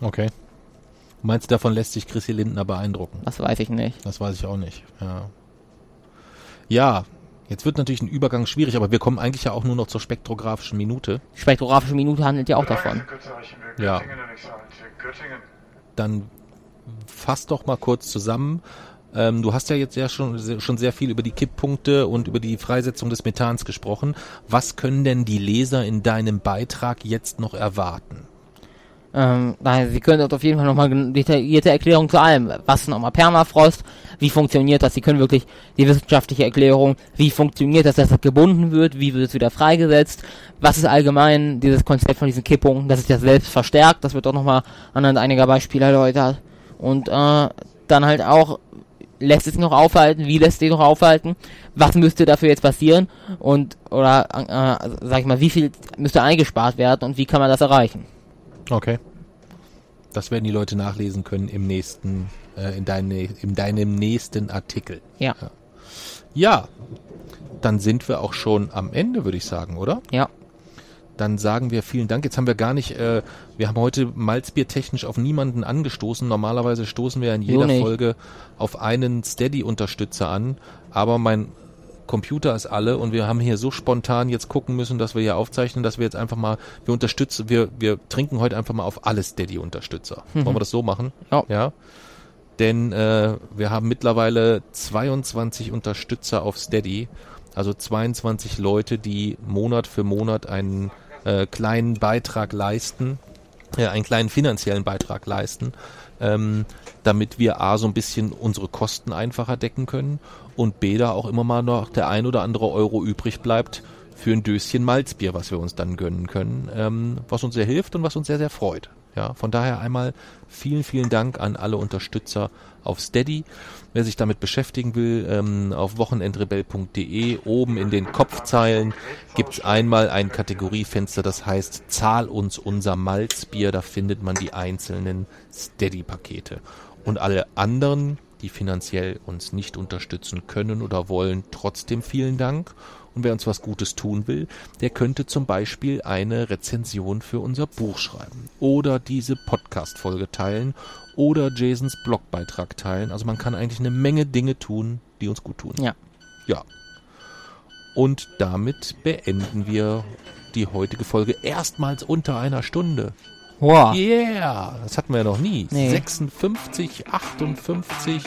Okay. Meinst du, davon lässt sich Chrissy Lindner beeindrucken? Das weiß ich nicht. Das weiß ich auch nicht. Ja. Ja, jetzt wird natürlich ein Übergang schwierig, aber wir kommen eigentlich ja auch nur noch zur spektrographischen Minute. Die spektrographische Minute handelt ja auch davon. Ja. Dann fass doch mal kurz zusammen. Ähm, du hast ja jetzt ja schon, schon sehr viel über die Kipppunkte und über die Freisetzung des Methans gesprochen. Was können denn die Leser in deinem Beitrag jetzt noch erwarten? Ähm, Sie können dort auf jeden Fall nochmal detaillierte Erklärung zu allem. Was ist nochmal Permafrost? Wie funktioniert das? Sie können wirklich die wissenschaftliche Erklärung, wie funktioniert das, dass das gebunden wird? Wie wird es wieder freigesetzt? Was ist allgemein dieses Konzept von diesen Kippungen? Das ist ja selbst verstärkt. Das wird auch nochmal anhand einiger Beispiele erläutert. Und äh, dann halt auch, lässt es sich noch aufhalten? Wie lässt es sich noch aufhalten? Was müsste dafür jetzt passieren? Und, oder, äh, sag ich mal, wie viel müsste eingespart werden und wie kann man das erreichen? Okay. Das werden die Leute nachlesen können im nächsten, äh, in, deine, in deinem nächsten Artikel. Ja. Ja. Ja, dann sind wir auch schon am Ende, würde ich sagen, oder? Ja. Dann sagen wir vielen Dank. Jetzt haben wir gar nicht, äh, wir haben heute Malzbier technisch auf niemanden angestoßen. Normalerweise stoßen wir in jeder. Folge auf einen Steady-Unterstützer an. Aber mein Computer ist alle und wir haben hier so spontan jetzt gucken müssen, dass wir hier aufzeichnen, dass wir jetzt einfach mal, wir unterstützen, wir, wir trinken heute einfach mal auf alle Steady-Unterstützer. Wollen wir das so machen? Ja. Ja. Denn äh, wir haben mittlerweile 22 Unterstützer auf Steady, also 22 Leute, die Monat für Monat einen äh, kleinen Beitrag leisten, äh, einen kleinen finanziellen Beitrag leisten, ähm, damit wir A so ein bisschen unsere Kosten einfacher decken können und B da auch immer mal noch der ein oder andere Euro übrig bleibt für ein Döschen Malzbier, was wir uns dann gönnen können, ähm, was uns sehr hilft und was uns sehr, sehr freut. Ja, von daher einmal vielen, vielen Dank an alle Unterstützer auf Steady. Wer sich damit beschäftigen will, ähm, auf wochenendrebell.de oben in den Kopfzeilen gibt's einmal ein Kategoriefenster, das heißt Zahl uns unser Malzbier. Da findet man die einzelnen Steady-Pakete. Und alle anderen, die finanziell uns nicht unterstützen können oder wollen, trotzdem vielen Dank. Und wer uns was Gutes tun will, der könnte zum Beispiel eine Rezension für unser Buch schreiben oder diese Podcast-Folge teilen oder Jasons Blogbeitrag teilen. Also man kann eigentlich eine Menge Dinge tun, die uns gut tun. Ja. Ja. Und damit beenden wir die heutige Folge erstmals unter einer Stunde. Wow. Yeah, das hatten wir ja noch nie. Nee. 56, 58.